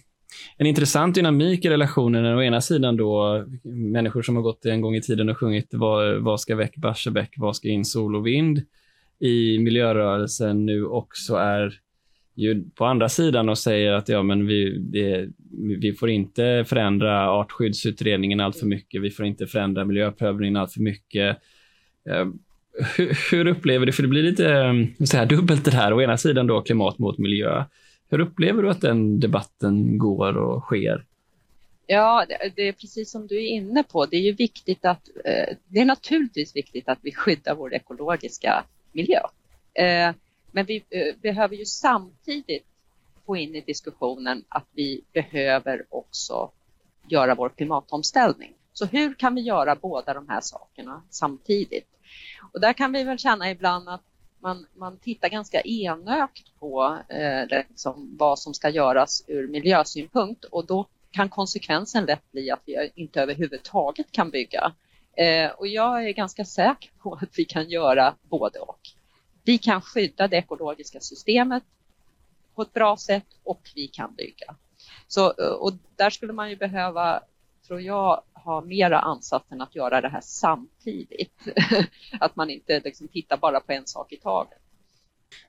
en intressant dynamik i relationen. Å ena sidan då människor som har gått en gång i tiden och sjungit vad, vad ska väck Barsebäck, vad ska in sol och vind i miljörörelsen nu också är på andra sidan och säger att ja, men vi, det, vi får inte förändra artskyddsutredningen allt för mycket. Vi får inte förändra miljöprövningen allt för mycket. Eh, hur, hur, upplever du, för det blir lite eh, så här, dubbelt det här, å ena sidan då klimat mot miljö. Hur upplever du att den debatten går och sker? Ja, det är precis som du är inne på. Det är ju viktigt att, eh, det är naturligtvis viktigt att vi skyddar vår ekologiska miljö. Men vi eh, behöver ju samtidigt få in i diskussionen att vi behöver också göra vår klimatomställning. Så hur kan vi göra båda de här sakerna samtidigt? Och där kan vi väl känna ibland att man, man tittar ganska enögt på eh, liksom vad som ska göras ur miljösynpunkt och då kan konsekvensen lätt bli att vi inte överhuvudtaget kan bygga. Eh, och jag är ganska säker på att vi kan göra både och. Vi kan skydda det ekologiska systemet på ett bra sätt och vi kan bygga. Så, och där skulle man ju behöva, tror jag, ha mera ansatsen att göra det här samtidigt. att man inte liksom tittar bara på en sak i taget.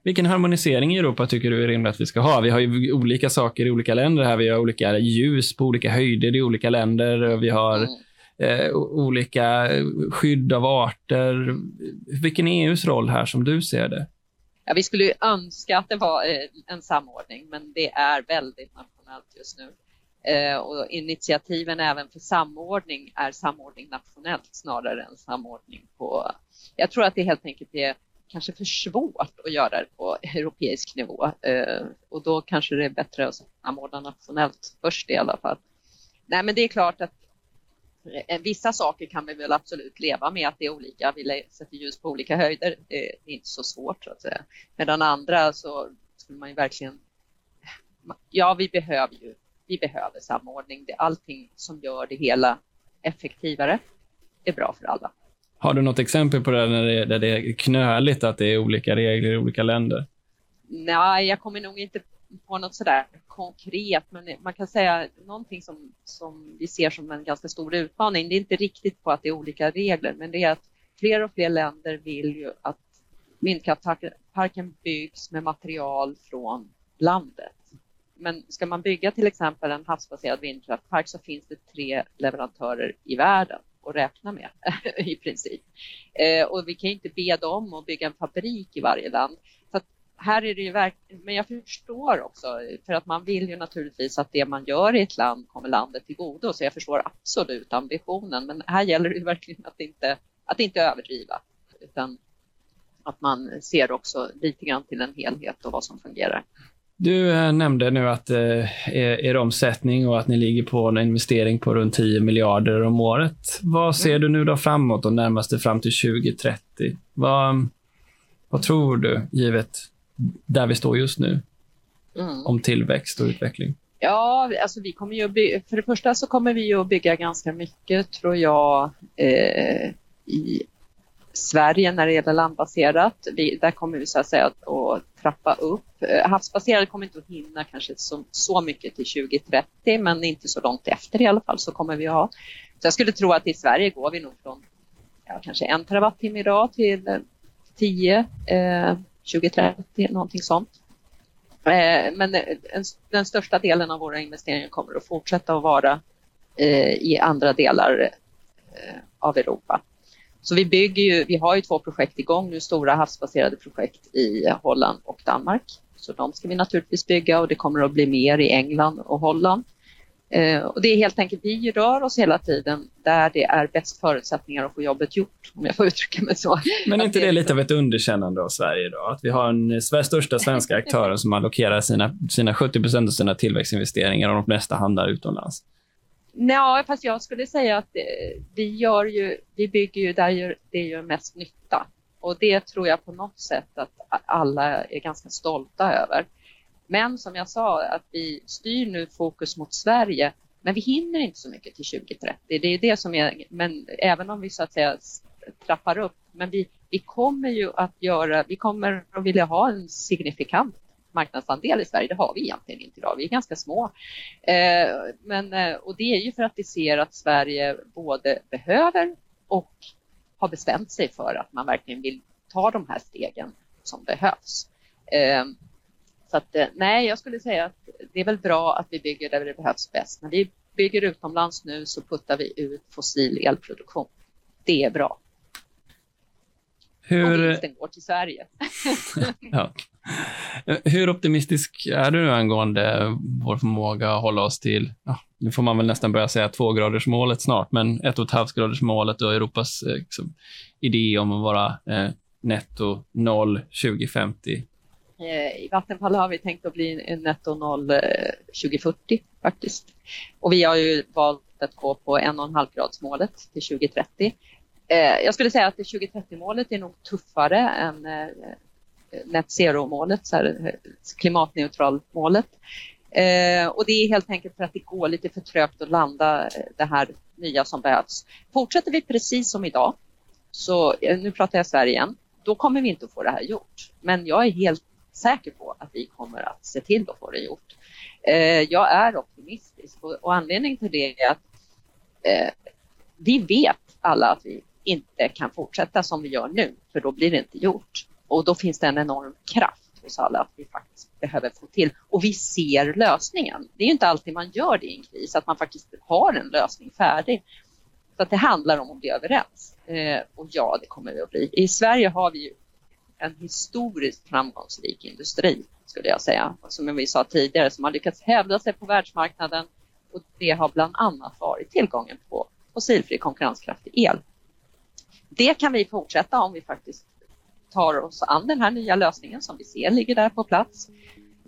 Vilken harmonisering i Europa tycker du är rimligt att vi ska ha? Vi har ju olika saker i olika länder här. Vi har olika ljus på olika höjder i olika länder. Vi har mm eh, olika skydd av arter. Vilken är EUs roll här som du ser det? Ja, vi skulle önska att det var eh, en samordning, men det är väldigt nationellt just nu. Eh, och initiativen även för samordning är samordning nationellt snarare än samordning på... Jag tror att det helt enkelt är kanske för svårt att göra det på europeisk nivå eh, och då kanske det är bättre att samordna nationellt först i alla fall. Nej, men det är klart att vissa saker kan vi väl absolut leva med att det är olika. Vi sätter ljus på olika höjder. Det är inte så svårt så att säga. Medan andra så skulle man ju verkligen... Ja, vi behöver ju vi behöver samordning. Det är allting som gör det hela effektivare är bra för alla. Har du något exempel på det när det, där det är knöligt att det är olika regler i olika länder? Nej, jag kommer nog inte på något sådär konkret, men man kan säga någonting som, som vi ser som en ganska stor utmaning. Det är inte riktigt på att det är olika regler, men det är att fler och fler länder vill ju att vindkraftparken byggs med material från landet. Men ska man bygga till exempel en havsbaserad vindkraftpark så finns det tre leverantörer i världen att räkna med i princip. Eh, och vi kan inte be dem att bygga en fabrik i varje land. Så här är det ju verkligen, men jag förstår också, för att man vill ju naturligtvis att det man gör i ett land kommer landet till godo, så jag förstår absolut ambitionen, men här gäller det verkligen att inte, att inte överdriva, utan att man ser också lite grann till en helhet och vad som fungerar. Du eh, nämnde nu att eh, er omsättning och att ni ligger på en investering på runt 10 miljarder om året. Vad ser mm. du nu då framåt och närmaste fram till 2030? Vad, vad tror du, givet där vi står just nu, mm. om tillväxt och utveckling? Ja, alltså vi kommer ju bygga, för det första så kommer vi att bygga ganska mycket, tror jag, eh, i Sverige när det gäller landbaserat. Vi, där kommer vi så att säga att trappa upp. Eh, havsbaserat kommer inte att hinna kanske så, så mycket till 2030, men inte så långt efter i alla fall så kommer vi att ha. Så jag skulle tro att i Sverige går vi nog från ja, kanske en terawattimme idag till 10, eh, 2030, någonting sånt. Eh, men den största delen av våra investeringar kommer att fortsätta att vara eh, i andra delar eh, av Europa. Så vi bygger ju, vi har ju två projekt igång nu, stora havsbaserade projekt i Holland och Danmark. Så de ska vi naturligtvis bygga och det kommer att bli mer i England och Holland. Eh, och det är helt enkelt, vi rör oss hela tiden där det är bäst förutsättningar att få jobbet gjort, om jag får uttrycka mig så. Men är inte det lite av ett underkännande av Sverige då? Att vi har en Sveriges största svenska aktör som allokerar sina, sina 70 procent av sina tillväxtinvesteringar och de flesta handlar utomlands. Nej, fast jag skulle säga att eh, vi, gör ju, vi bygger ju där det gör mest nytta. Och det tror jag på något sätt att alla är ganska stolta över. Men som jag sa, att vi styr nu fokus mot Sverige, men vi hinner inte så mycket till 2030. Det är det som är, men även om vi så att säga trappar upp, men vi, vi kommer ju att göra, vi kommer att vilja ha en signifikant marknadsandel i Sverige. Det har vi egentligen inte idag. Vi är ganska små. Eh, men, eh, och det är ju för att vi ser att Sverige både behöver och har bestämt sig för att man verkligen vill ta de här stegen som behövs. Eh, så att, nej, jag skulle säga att det är väl bra att vi bygger där det behövs bäst. När vi bygger utomlands nu så puttar vi ut fossil elproduktion. Det är bra. Hur... Och vinsten går till Sverige. ja. Hur optimistisk är du angående vår förmåga att hålla oss till, ja, nu får man väl nästan börja säga tvågradersmålet snart, men ett och ett halvt gradersmålet och Europas eh, liksom, idé om att vara eh, netto noll 2050? Eh, I Vattenfall har vi tänkt att bli netto noll eh, 2040 faktiskt. Och vi har ju valt att gå på en och en halv gradsmålet till 2030. Eh, jag skulle säga att 2030-målet är nog tuffare än net zero-målet, klimatneutral-målet. Eh, och det är helt enkelt för att det går lite för trögt att landa det här nya som behövs. Fortsätter vi precis som idag, så nu pratar jag Sverige igen, då kommer vi inte att få det här gjort. Men jag är helt säker på att vi kommer att se till att få det gjort. Eh, jag är optimistisk och, och anledningen till det är att eh, vi vet alla att vi inte kan fortsätta som vi gör nu, för då blir det inte gjort. Och då finns det en enorm kraft hos alla att vi faktiskt behöver få till. Och vi ser lösningen. Det är inte alltid man gör det i en kris, att man faktiskt har en lösning färdig. Så att det handlar om att bli överens. Eh, och ja, det kommer vi att bli. I Sverige har vi ju en historiskt framgångsrik industri, skulle jag säga. Som vi sa tidigare, som har lyckats hävda sig på världsmarknaden. Och det har bland annat varit tillgången på fossilfri konkurrenskraftig el. Det kan vi fortsätta om vi faktiskt tar oss an den här nya lösningen som vi ser ligger där på plats.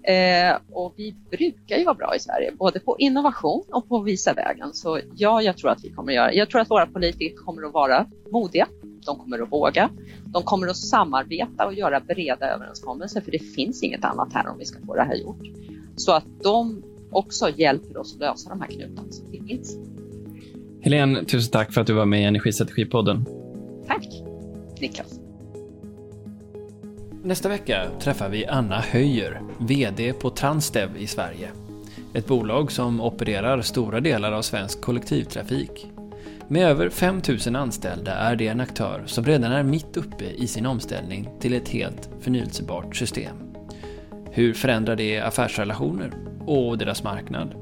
Eh, och vi brukar ju vara bra i Sverige, både på innovation och på att visa vägen. Så ja, jag tror att vi kommer att göra. Jag tror att våra politiker kommer att vara modiga de kommer att våga. De kommer att samarbeta och göra breda överenskommelser för det finns inget annat här om vi ska få det här gjort. Så att de också hjälper oss att lösa de här knutarna som finns. Helene, tusen tack för att du var med i Energistrategipodden. Tack, Niklas. Nästa vecka träffar vi Anna Höjer, VD på Transdev i Sverige. Ett bolag som opererar stora delar av svensk kollektivtrafik. Med över 5000 anställda är det en aktör som redan är mitt uppe i sin omställning till ett helt förnyelsebart system. Hur förändrar det affärsrelationer och deras marknad?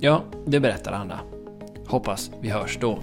Ja, det berättar Anna. Hoppas vi hörs då.